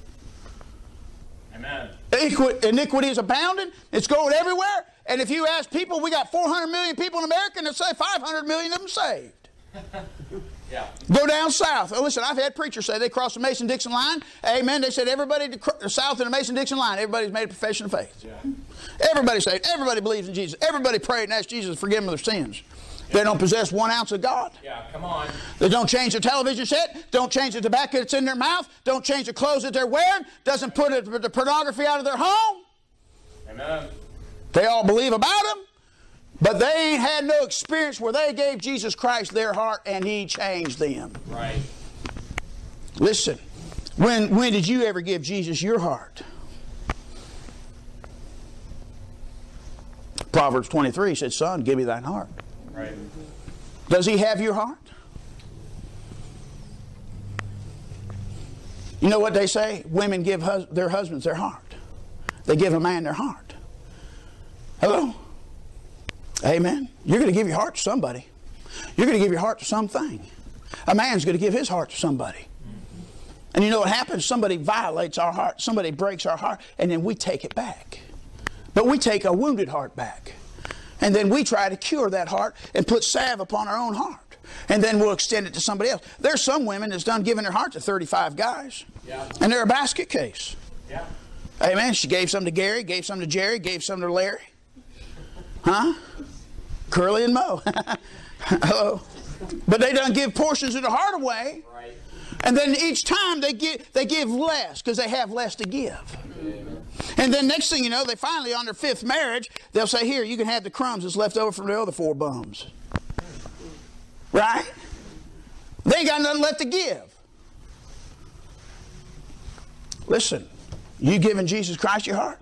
Amen. Iniquity is abounding. It's going everywhere. And if you ask people, we got 400 million people in America, and they say 500 million of them saved. Yeah. Go down south. Oh, listen, I've had preachers say they crossed the Mason Dixon line. Amen. They said everybody cr- south of the Mason Dixon line, everybody's made a profession of faith. Yeah. Everybody saved. Everybody believes in Jesus. Everybody prayed and asked Jesus to forgive them of their sins. They don't possess one ounce of God. Yeah. Come on. They don't change the television set, don't change the tobacco that's in their mouth, don't change the clothes that they're wearing, doesn't put it- the pornography out of their home. Amen. They all believe about him, but they ain't had no experience where they gave Jesus Christ their heart and he changed them. Right. Listen, when, when did you ever give Jesus your heart? Proverbs 23 said, Son, give me thine heart. Right. Does he have your heart? You know what they say? Women give hus- their husbands their heart. They give a man their heart. Hello? Amen. You're going to give your heart to somebody. You're going to give your heart to something. A man's going to give his heart to somebody. And you know what happens? Somebody violates our heart, somebody breaks our heart, and then we take it back. But we take a wounded heart back. And then we try to cure that heart and put salve upon our own heart. And then we'll extend it to somebody else. There's some women that's done giving their heart to 35 guys. Yeah. And they're a basket case. Yeah. Amen. She gave some to Gary, gave some to Jerry, gave some to Larry. Huh? Curly and Moe. Hello. But they don't give portions of the heart away. Right. And then each time they give they give less because they have less to give. And then next thing you know, they finally on their fifth marriage, they'll say, "Here, you can have the crumbs that's left over from the other four bums." Right? They ain't got nothing left to give. Listen, you giving Jesus Christ your heart,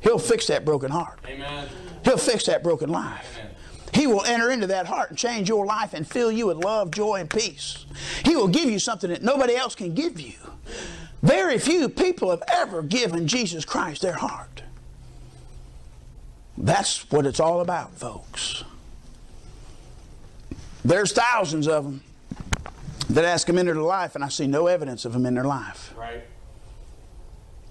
He'll fix that broken heart. Amen. He'll fix that broken life. Amen. He will enter into that heart and change your life and fill you with love, joy, and peace. He will give you something that nobody else can give you. Very few people have ever given Jesus Christ their heart. That's what it's all about, folks. There's thousands of them that ask Him into their life, and I see no evidence of them in their life. Right.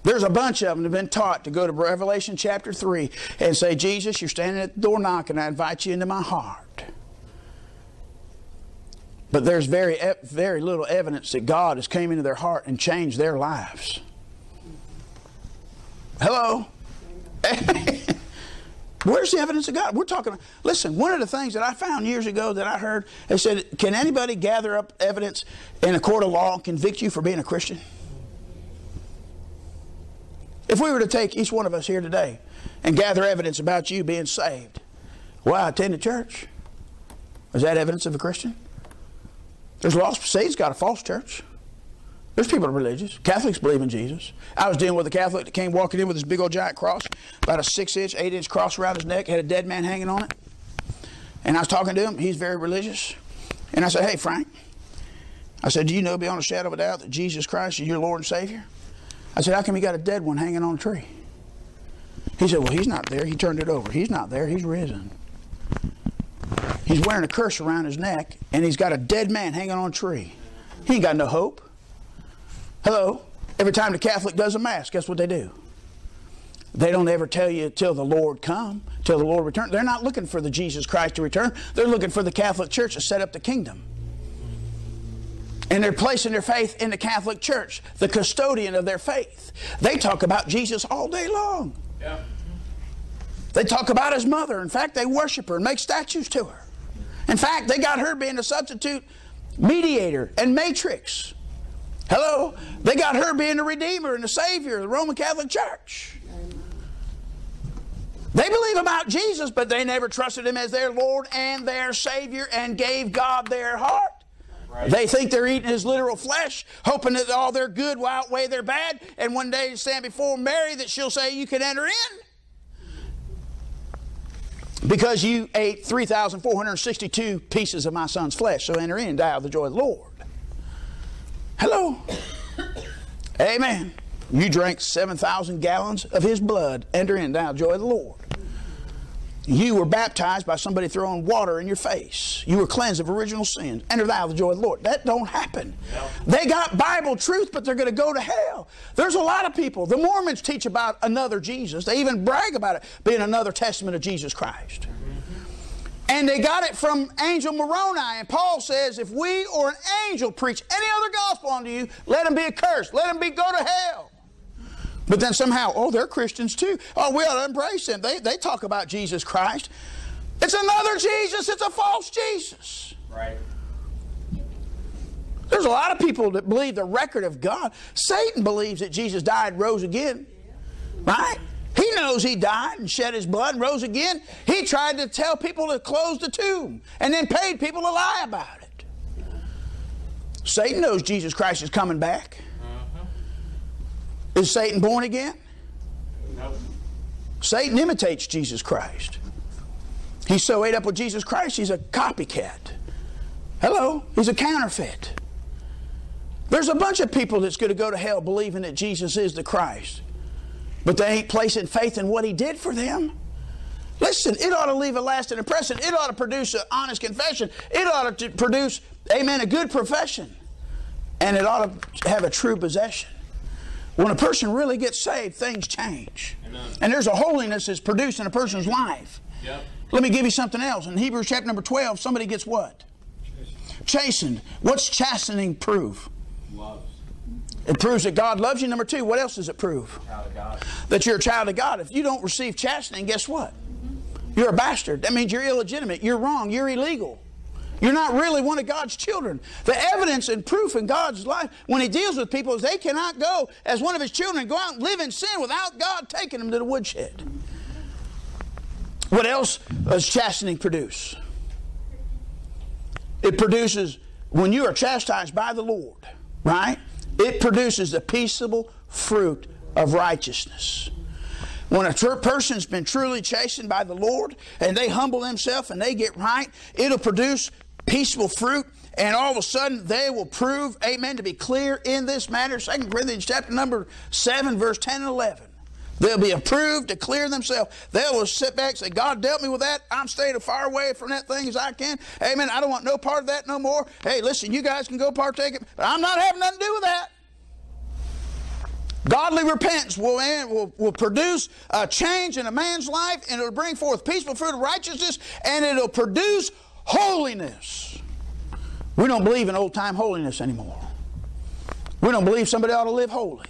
There's a bunch of them that have been taught to go to Revelation chapter 3 and say, Jesus, you're standing at the door knocking. I invite you into my heart. But there's very, very little evidence that God has came into their heart and changed their lives. Hello? Where's the evidence of God? We're talking. Listen, one of the things that I found years ago that I heard, they said, Can anybody gather up evidence in a court of law and convict you for being a Christian? If we were to take each one of us here today and gather evidence about you being saved, well, I attended church. Is that evidence of a Christian? There's lost Satan's got a false church. There's people that are religious. Catholics believe in Jesus. I was dealing with a Catholic that came walking in with this big old giant cross, about a six inch, eight inch cross around his neck, had a dead man hanging on it. And I was talking to him. He's very religious. And I said, Hey, Frank. I said, Do you know beyond a shadow of a doubt that Jesus Christ is your Lord and Savior? I said, How come you got a dead one hanging on a tree? He said, Well, he's not there. He turned it over. He's not there. He's risen. He's wearing a curse around his neck, and he's got a dead man hanging on a tree. He ain't got no hope. Hello? Every time the Catholic does a Mass, guess what they do? They don't ever tell you till the Lord come, till the Lord return. They're not looking for the Jesus Christ to return. They're looking for the Catholic Church to set up the kingdom. And they're placing their faith in the Catholic Church, the custodian of their faith. They talk about Jesus all day long. Yeah. They talk about his mother. In fact, they worship her and make statues to her. In fact, they got her being a substitute mediator and matrix. Hello? They got her being the redeemer and the savior of the Roman Catholic Church. They believe about Jesus, but they never trusted him as their Lord and their Savior and gave God their heart. They think they're eating his literal flesh, hoping that all their good will outweigh their bad, and one day stand before Mary that she'll say, You can enter in because you ate 3,462 pieces of my son's flesh. So enter in and die of the joy of the Lord. Hello. Amen. You drank 7,000 gallons of his blood. Enter in and die of the joy of the Lord. You were baptized by somebody throwing water in your face. You were cleansed of original sin. Enter thou the joy of the Lord. That don't happen. They got Bible truth, but they're going to go to hell. There's a lot of people. The Mormons teach about another Jesus. They even brag about it being another testament of Jesus Christ. And they got it from Angel Moroni. And Paul says, if we or an angel preach any other gospel unto you, let him be accursed. Let him be go to hell. But then somehow, oh, they're Christians too. Oh, we ought to embrace them. They, they talk about Jesus Christ. It's another Jesus, it's a false Jesus. Right. There's a lot of people that believe the record of God. Satan believes that Jesus died and rose again. Right? He knows he died and shed his blood and rose again. He tried to tell people to close the tomb and then paid people to lie about it. Satan knows Jesus Christ is coming back. Is Satan born again? No. Satan imitates Jesus Christ. He's so ate up with Jesus Christ, he's a copycat. Hello? He's a counterfeit. There's a bunch of people that's going to go to hell believing that Jesus is the Christ, but they ain't placing faith in what he did for them. Listen, it ought to leave a lasting impression. It ought to produce an honest confession. It ought to produce, amen, a good profession. And it ought to have a true possession. When a person really gets saved, things change. Amen. And there's a holiness that's produced in a person's life. Yep. Let me give you something else. In Hebrews chapter number 12, somebody gets what? Chastened. What's chastening prove? Love. It proves that God loves you. Number two, what else does it prove? Child of God. That you're a child of God. If you don't receive chastening, guess what? Mm-hmm. You're a bastard. That means you're illegitimate. You're wrong. You're illegal. You're not really one of God's children. The evidence and proof in God's life when He deals with people is they cannot go as one of His children and go out and live in sin without God taking them to the woodshed. What else does chastening produce? It produces, when you are chastised by the Lord, right? It produces the peaceable fruit of righteousness. When a person's been truly chastened by the Lord and they humble themselves and they get right, it'll produce peaceful fruit and all of a sudden they will prove, amen, to be clear in this matter. Second Corinthians chapter number 7, verse 10 and 11. They'll be approved to clear themselves. They will sit back and say, God dealt me with that. I'm staying as far away from that thing as I can. Amen. I don't want no part of that no more. Hey, listen, you guys can go partake it, but I'm not having nothing to do with that. Godly repentance will, will, will produce a change in a man's life and it'll bring forth peaceful fruit of righteousness and it'll produce holiness. We don't believe in old time holiness anymore. We don't believe somebody ought to live holy.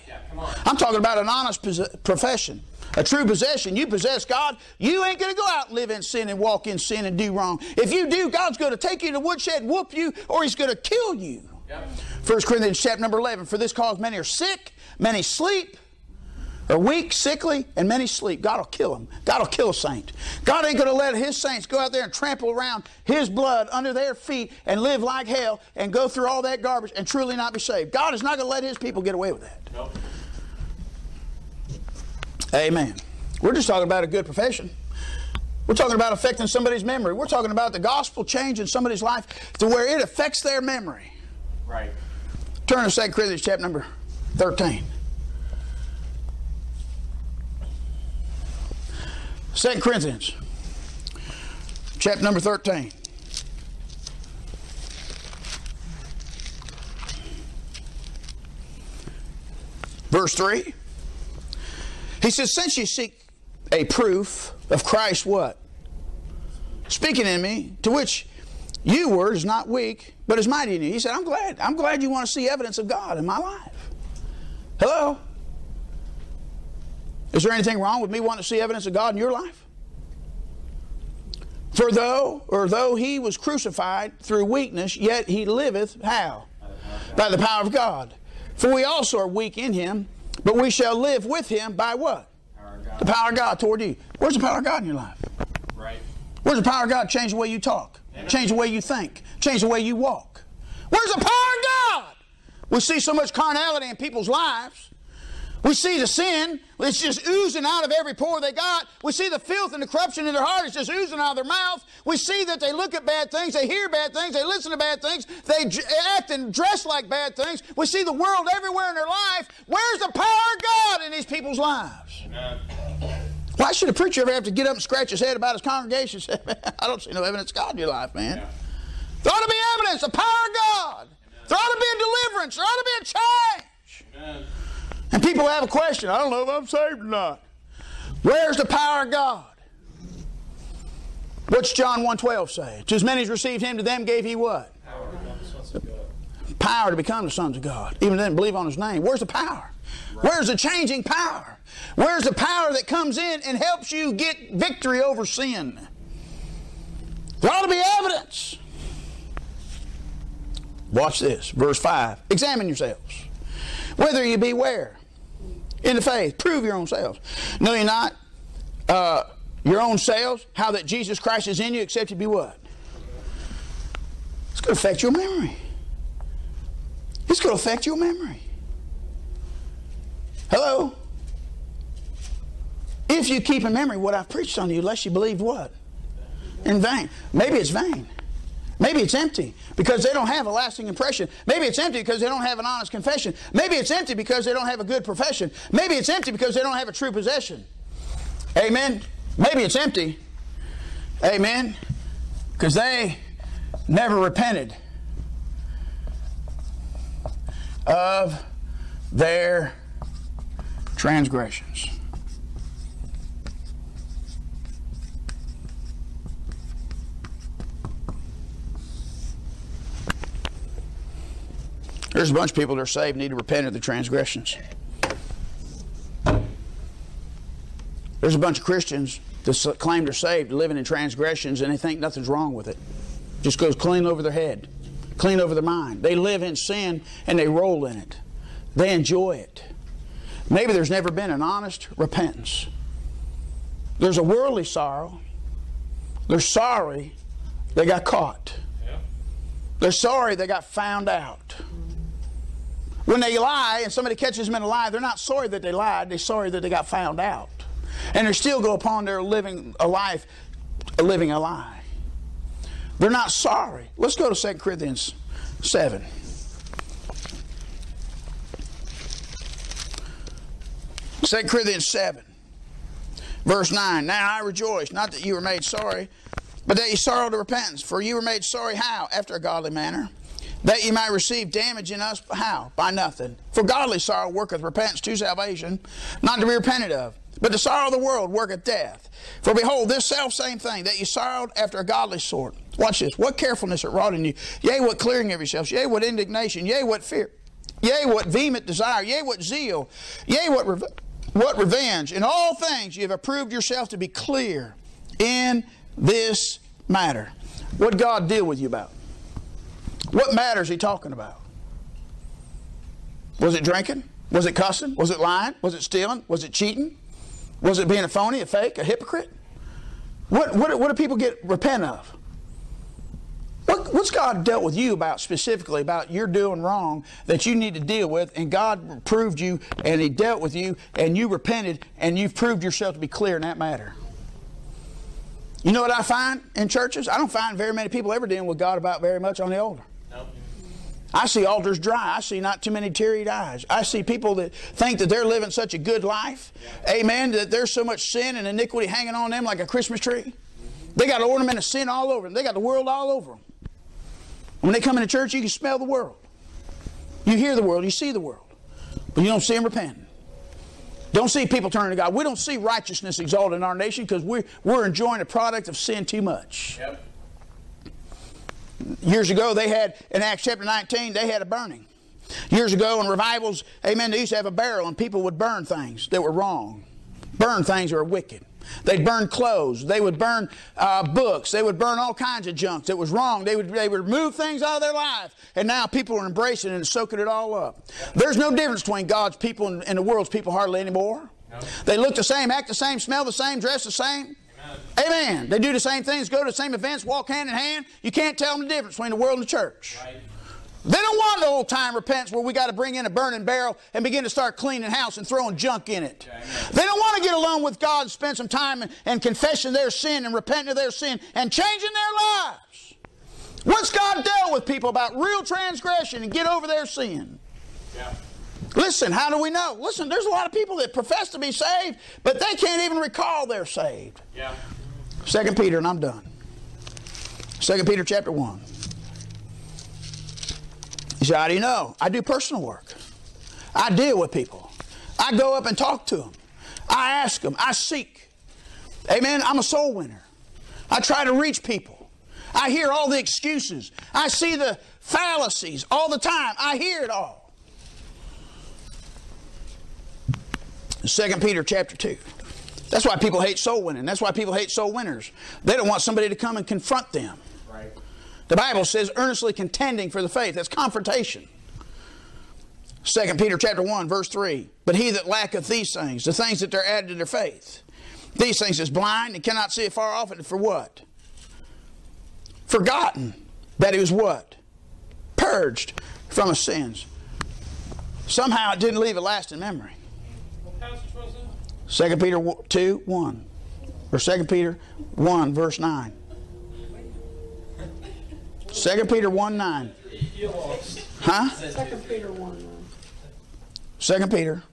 I'm talking about an honest profession, a true possession. You possess God, you ain't going to go out and live in sin and walk in sin and do wrong. If you do, God's going to take you to the woodshed, whoop you, or He's going to kill you. Yep. 1 Corinthians chapter number 11, for this cause many are sick, many sleep, are weak, sickly, and many sleep. God will kill them. God will kill a saint. God ain't going to let his saints go out there and trample around his blood under their feet and live like hell and go through all that garbage and truly not be saved. God is not going to let his people get away with that. Nope. Amen. We're just talking about a good profession. We're talking about affecting somebody's memory. We're talking about the gospel changing somebody's life to where it affects their memory. Right. Turn to 2 Corinthians chapter number 13. 2 Corinthians chapter number 13. Verse 3. He says, Since you seek a proof of Christ, what? Speaking in me, to which you were is not weak, but is mighty in you. He said, I'm glad. I'm glad you want to see evidence of God in my life. Hello? Is there anything wrong with me wanting to see evidence of God in your life? For though, or though he was crucified through weakness, yet he liveth how? By the power of God. For we also are weak in him, but we shall live with him by what? Power the power of God toward you. Where's the power of God in your life? Right. Where's the power of God change the way you talk? Change the way you think? Change the way you walk? Where's the power of God? We see so much carnality in people's lives. We see the sin, it's just oozing out of every pore they got. We see the filth and the corruption in their heart, it's just oozing out of their mouth. We see that they look at bad things, they hear bad things, they listen to bad things, they act and dress like bad things. We see the world everywhere in their life. Where's the power of God in these people's lives? Amen. Why should a preacher ever have to get up and scratch his head about his congregation and say, I don't see no evidence of God in your life, man? Yeah. There ought to be evidence, the power of God. Amen. There ought to be a deliverance, there ought to be a change. Amen. And people have a question I don't know if I'm saved or not. Where's the power of God? What's John 1.12 say? To as many as received him, to them gave he what? Power. power to become the sons of God. Even didn't believe on his name. Where's the power? Where's the changing power? Where's the power that comes in and helps you get victory over sin? There ought to be evidence. Watch this. Verse 5. Examine yourselves. Whether you be where? In the faith. Prove your own selves. Know you're not uh, your own selves, how that Jesus Christ is in you, except you be what? It's going to affect your memory. It's going to affect your memory. Hello? If you keep in memory what I've preached on you, unless you believe what? In vain. Maybe it's vain. Maybe it's empty because they don't have a lasting impression. Maybe it's empty because they don't have an honest confession. Maybe it's empty because they don't have a good profession. Maybe it's empty because they don't have a true possession. Amen. Maybe it's empty. Amen. Because they never repented of their transgressions. There's a bunch of people that are saved need to repent of their transgressions. There's a bunch of Christians that claim they're saved, living in transgressions, and they think nothing's wrong with it. Just goes clean over their head, clean over their mind. They live in sin and they roll in it. They enjoy it. Maybe there's never been an honest repentance. There's a worldly sorrow. They're sorry they got caught. They're sorry they got found out. When they lie and somebody catches them in a lie, they're not sorry that they lied, they're sorry that they got found out. And they still go upon their living a life, living a lie. They're not sorry. Let's go to 2 Corinthians 7. Second Corinthians 7, verse 9. Now I rejoice, not that you were made sorry, but that you sorrow to repentance. For you were made sorry how? After a godly manner. That ye might receive damage in us how? By nothing. For godly sorrow worketh repentance to salvation, not to be repented of. But the sorrow of the world worketh death. For behold, this self same thing, that ye sorrowed after a godly sort. Watch this. What carefulness it wrought in you. Yea, what clearing of yourselves. Yea, what indignation. Yea, what fear. Yea, what vehement desire. Yea, what zeal. Yea, what, rev- what revenge. In all things you have approved yourself to be clear in this matter. What God deal with you about? What matter is he talking about? Was it drinking? Was it cussing? Was it lying? Was it stealing? Was it cheating? Was it being a phony, a fake, a hypocrite? What, what, what do people get repent of? What, what's God dealt with you about specifically about you're doing wrong that you need to deal with, and God proved you and He dealt with you, and you repented, and you've proved yourself to be clear in that matter? You know what I find in churches? I don't find very many people ever dealing with God about very much on the altar. I see altars dry. I see not too many teary eyes. I see people that think that they're living such a good life. Amen. That there's so much sin and iniquity hanging on them like a Christmas tree. They got an ornament of sin all over them. They got the world all over them. When they come into church, you can smell the world. You hear the world. You see the world. But you don't see them repenting. Don't see people turning to God. We don't see righteousness exalted in our nation because we're, we're enjoying a product of sin too much. Yep. Years ago, they had, in Acts chapter 19, they had a burning. Years ago, in revivals, amen, they used to have a barrel and people would burn things that were wrong. Burn things that were wicked. They'd burn clothes. They would burn uh, books. They would burn all kinds of junk that was wrong. They would, they would remove things out of their life. And now people are embracing it and soaking it all up. There's no difference between God's people and, and the world's people hardly anymore. They look the same, act the same, smell the same, dress the same. Amen. They do the same things, go to the same events, walk hand in hand. You can't tell them the difference between the world and the church. Right. They don't want the old time repentance where we got to bring in a burning barrel and begin to start cleaning house and throwing junk in it. They don't want to get alone with God and spend some time and, and confessing their sin and repenting of their sin and changing their lives. Once God dealt with people about real transgression and get over their sin. Yeah. Listen, how do we know? Listen, there's a lot of people that profess to be saved, but they can't even recall they're saved. Yeah. Second Peter, and I'm done. Second Peter chapter one. You say, how do you know? I do personal work. I deal with people. I go up and talk to them. I ask them. I seek. Amen. I'm a soul winner. I try to reach people. I hear all the excuses. I see the fallacies all the time. I hear it all. Second Peter chapter 2. That's why people hate soul winning. That's why people hate soul winners. They don't want somebody to come and confront them. Right. The Bible says earnestly contending for the faith. That's confrontation. 2 Peter chapter 1, verse 3. But he that lacketh these things, the things that they're added to their faith, these things is blind and cannot see afar off, and for what? Forgotten that he was what? Purged from his sins. Somehow it didn't leave a lasting memory. What passage was it? 2 Peter 2, 1. Or 2 Peter 1, verse 9. 2 Peter 1, 9. You. Huh? Second Peter one nine. 2 Peter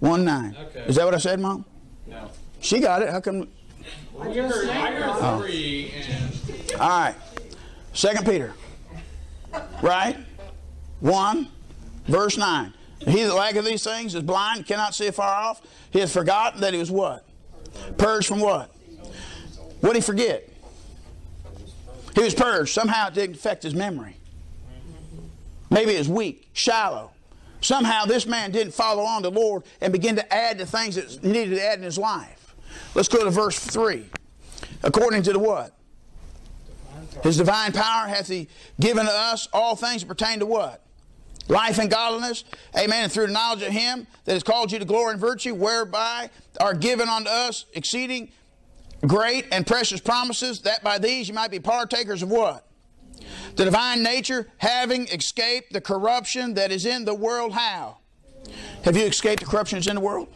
1, 9. Okay. Is that what I said, Mom? No. She got it. How come? I heard, I heard oh. three, and All right. 2 Peter. Right? 1, verse 9. He that lacketh these things is blind, cannot see afar off. He has forgotten that he was what? Purged from what? What did he forget? He was purged. Somehow it didn't affect his memory. Maybe it's weak, shallow. Somehow this man didn't follow on the Lord and begin to add the things that he needed to add in his life. Let's go to verse 3. According to the what? His divine power hath he given to us all things that pertain to what? Life and godliness. Amen. And through the knowledge of him that has called you to glory and virtue, whereby are given unto us exceeding great and precious promises, that by these you might be partakers of what? The divine nature, having escaped the corruption that is in the world, how? Have you escaped the corruption that's in the world?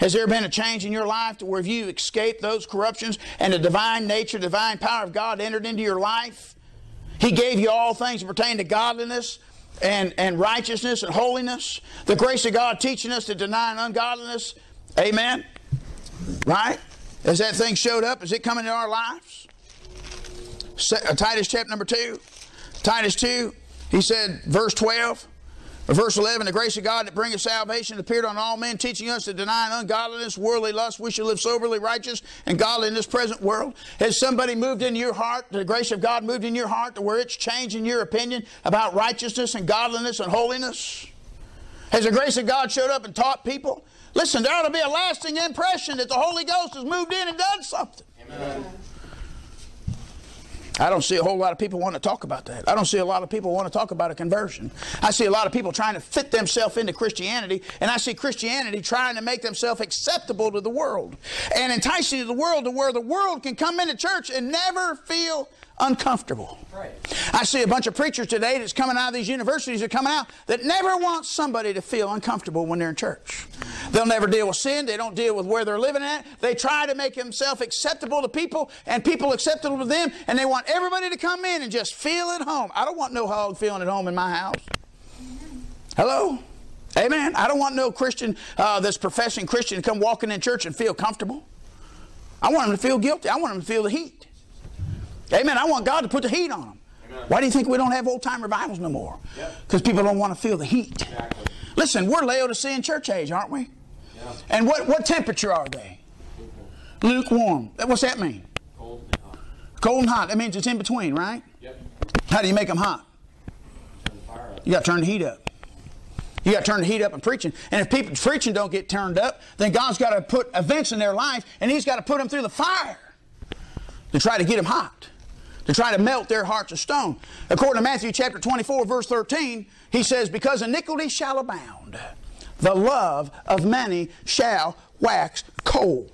Has there been a change in your life to where you escaped those corruptions and the divine nature, divine power of God entered into your life? He gave you all things that pertain to godliness and, and righteousness and holiness. The grace of God teaching us to deny ungodliness. Amen. Right? As that thing showed up, is it coming in our lives? Uh, Titus chapter number 2. Titus 2, he said, verse 12. Verse 11, the grace of God that bringeth salvation appeared on all men, teaching us to deny ungodliness, worldly lust. We should live soberly, righteous, and godly in this present world. Has somebody moved in your heart, the grace of God moved in your heart to where it's changing your opinion about righteousness and godliness and holiness? Has the grace of God showed up and taught people? Listen, there ought to be a lasting impression that the Holy Ghost has moved in and done something. Amen. I don't see a whole lot of people want to talk about that. I don't see a lot of people want to talk about a conversion. I see a lot of people trying to fit themselves into Christianity, and I see Christianity trying to make themselves acceptable to the world and enticing to the world to where the world can come into church and never feel uncomfortable. Right. I see a bunch of preachers today that's coming out of these universities that are coming out that never want somebody to feel uncomfortable when they're in church. They'll never deal with sin. They don't deal with where they're living at. They try to make themselves acceptable to people and people acceptable to them, and they want everybody to come in and just feel at home. I don't want no hog feeling at home in my house. Hello? Amen. I don't want no Christian uh, that's professing Christian to come walking in church and feel comfortable. I want them to feel guilty. I want them to feel the heat. Amen. I want God to put the heat on them. Amen. Why do you think we don't have old time revivals no more? Because yep. people don't want to feel the heat. Exactly. Listen, we're Laodicean church age, aren't we? And what, what temperature are they? Lukewarm. Lukewarm. What's that mean? Cold and hot. Cold and hot. That means it's in between, right? Yep. How do you make them hot? You got to turn the heat up. You got to turn the heat up in preaching. And if people preaching don't get turned up, then God's got to put events in their life, and He's got to put them through the fire to try to get them hot to try to melt their hearts of stone. According to Matthew chapter 24, verse 13, he says, Because iniquity shall abound, the love of many shall wax cold.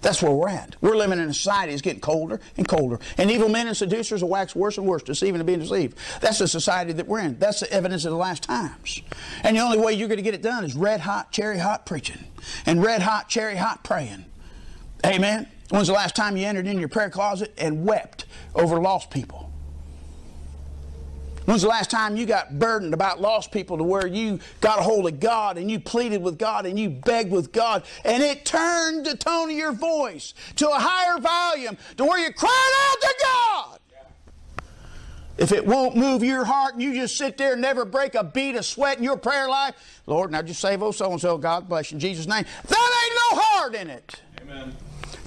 That's where we're at. We're living in a society that's getting colder and colder. And evil men and seducers will wax worse and worse, deceiving and being deceived. That's the society that we're in. That's the evidence of the last times. And the only way you're going to get it done is red hot, cherry hot preaching and red hot, cherry hot praying. Amen. When's the last time you entered in your prayer closet and wept over lost people? When's the last time you got burdened about lost people to where you got a hold of God and you pleaded with God and you begged with God and it turned the tone of your voice to a higher volume to where you cried out to God? If it won't move your heart and you just sit there and never break a beat of sweat in your prayer life, Lord, now just save oh so and so, God bless you in Jesus' name. That ain't no heart in it. Amen.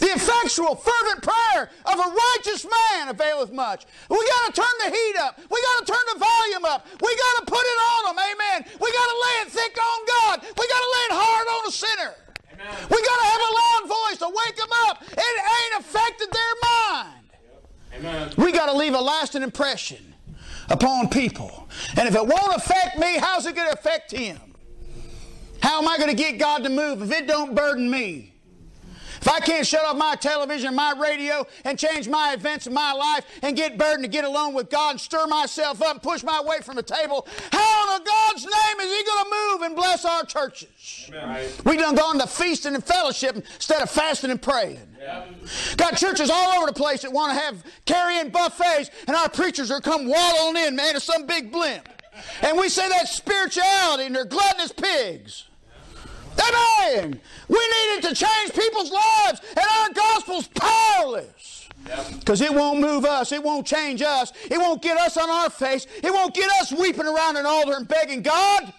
The effectual, fervent prayer of a righteous man availeth much. We got to turn the heat up. We got to turn the volume up. We got to put it on them. Amen. We got to lay it thick on God. We got to lay it hard on a sinner. Amen. We got to have a loud voice to wake them up. It ain't affected their mind. Amen. We got to leave a lasting impression upon people. And if it won't affect me, how's it going to affect him? How am I going to get God to move if it don't burden me? If I can't shut off my television, my radio, and change my events in my life and get burdened to get alone with God and stir myself up and push my way from the table, how in God's name is He going to move and bless our churches? Right. We done gone to feasting and fellowship instead of fasting and praying. Yeah. Got churches all over the place that want to have carrying buffets, and our preachers are come waddling in, man, to some big blimp. And we say that's spirituality, and they're gluttonous pigs. Amen. We needed to change people's lives, and our gospel's powerless. Because it won't move us. It won't change us. It won't get us on our face. It won't get us weeping around an altar and begging God.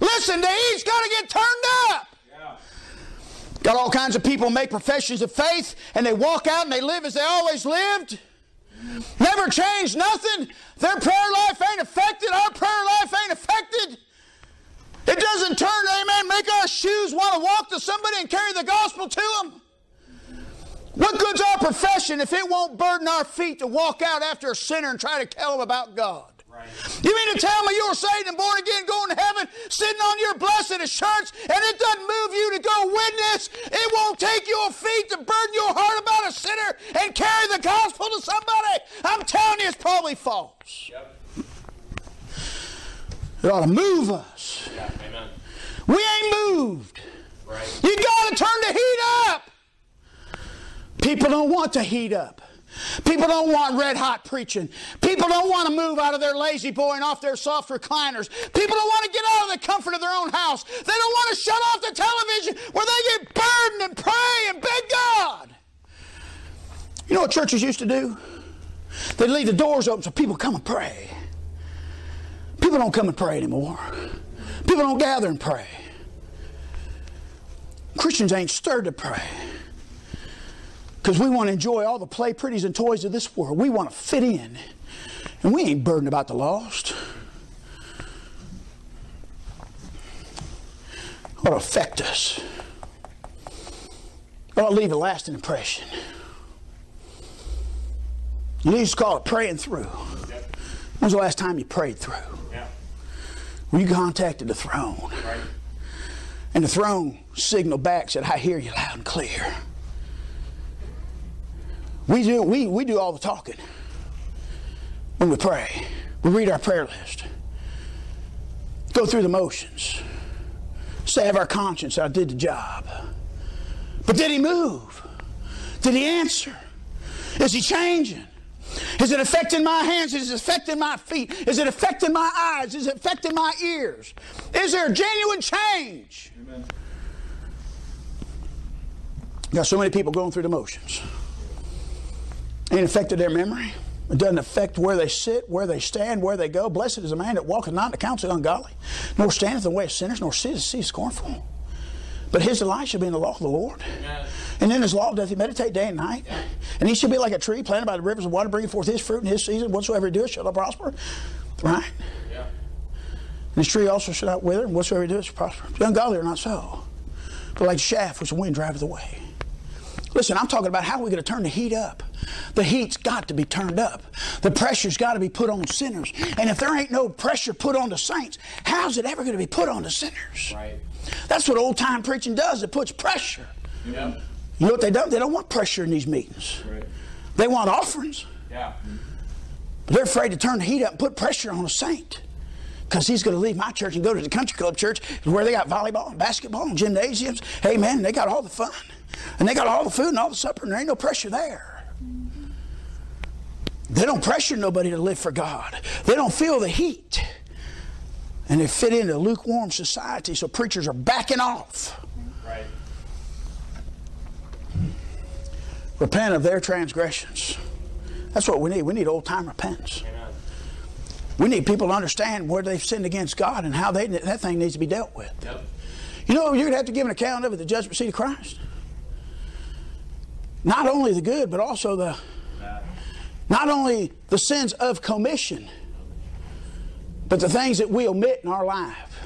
Listen, the heat's got to get turned up. Got all kinds of people make professions of faith and they walk out and they live as they always lived. Never changed nothing. Their prayer life ain't affected. Our prayer life It doesn't turn, amen, make our shoes want to walk to somebody and carry the gospel to them. What good's our profession if it won't burden our feet to walk out after a sinner and try to tell them about God? Right. You mean to tell me you're saved and born again, going to heaven, sitting on your blessed assurance, and it doesn't move you to go witness? It won't take your feet to burden your heart about a sinner and carry the gospel to somebody? I'm telling you, it's probably false. Yep. It ought to move us. Yeah, amen. We ain't moved. Right. You got to turn the heat up. People don't want to heat up. People don't want red hot preaching. People don't want to move out of their La-Z-Boy and off their soft recliners. People don't want to get out of the comfort of their own house. They don't want to shut off the television where they get burdened and pray and beg God. You know what churches used to do? They'd leave the doors open so people come and pray. People don't come and pray anymore. People don't gather and pray. Christians ain't stirred to pray. Because we want to enjoy all the play pretties and toys of this world. We want to fit in. And we ain't burdened about the lost. What affect us? It'll leave a lasting impression. You need to call it praying through. When's the last time you prayed through? Yeah. When you contacted the throne. Right. And the throne signaled back, said, I hear you loud and clear. We do, we, we do all the talking when we pray. We read our prayer list, go through the motions, salve our conscience, I did the job. But did he move? Did he answer? Is he changing? Is it affecting my hands? Is it affecting my feet? Is it affecting my eyes? Is it affecting my ears? Is there a genuine change? Amen. Got so many people going through the motions. Ain't affected their memory. It doesn't affect where they sit, where they stand, where they go. Blessed is the man that walketh not in the counsel of the ungodly, nor standeth in the way of sinners, nor sitteth the seat scornful. But his delight shall be in the law of the Lord. And in his law doth he meditate day and night. And he shall be like a tree planted by the rivers of water, bringing forth his fruit in his season. Whatsoever he doeth shall prosper. Right? Yeah. And his tree also shall not wither, and whatsoever he doeth shall prosper. The ungodly are not so. But like the shaft which the wind driveth away. Listen, I'm talking about how we're going to turn the heat up. The heat's got to be turned up. The pressure's got to be put on sinners. And if there ain't no pressure put on the saints, how's it ever going to be put on the sinners? Right. That's what old time preaching does. It puts pressure. Yeah. You know what they don't? They don't want pressure in these meetings. Right. They want offerings. Yeah. But they're afraid to turn the heat up and put pressure on a saint. Because he's going to leave my church and go to the country club church where they got volleyball and basketball and gymnasiums. Hey, man, they got all the fun. And they got all the food and all the supper, and there ain't no pressure there. They don't pressure nobody to live for God. They don't feel the heat. And they fit into lukewarm society, so preachers are backing off. Right. Repent of their transgressions. That's what we need. We need old time repentance. Amen. We need people to understand where they've sinned against God and how they, that thing needs to be dealt with. Yep. You know, you're going to have to give an account of it at the judgment seat of Christ. Not only the good, but also the not only the sins of commission, but the things that we omit in our life.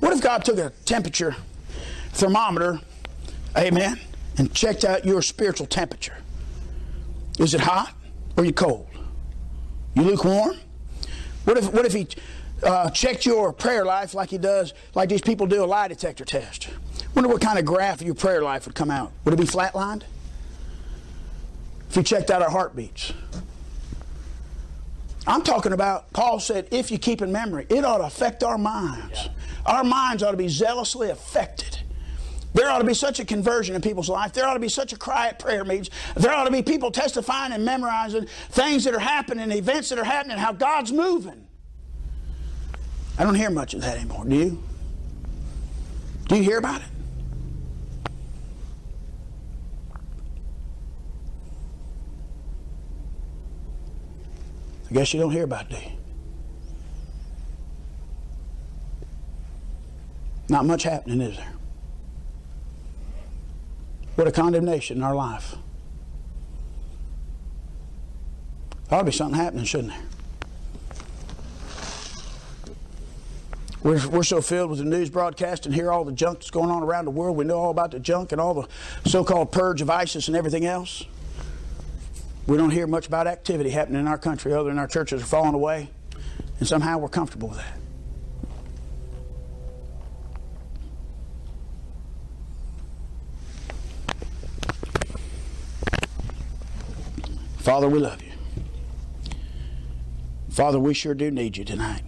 What if God took a temperature thermometer, amen, and checked out your spiritual temperature? Is it hot or you cold? You lukewarm? What if, what if he uh, checked your prayer life like he does, like these people do a lie detector test? Wonder what kind of graph of your prayer life would come out. Would it be flatlined? If he checked out our heartbeats. I'm talking about, Paul said, if you keep in memory, it ought to affect our minds. Yeah. Our minds ought to be zealously affected. There ought to be such a conversion in people's life. There ought to be such a cry at prayer meetings. There ought to be people testifying and memorizing things that are happening, events that are happening, how God's moving. I don't hear much of that anymore. Do you? Do you hear about it? I guess you don't hear about you? Not much happening, is there? What a condemnation in our life. There ought to be something happening, shouldn't there? We're, we're so filled with the news broadcast and hear all the junk that's going on around the world. We know all about the junk and all the so called purge of ISIS and everything else. We don't hear much about activity happening in our country other than our churches are falling away. And somehow we're comfortable with that. Father, we love you. Father, we sure do need you tonight.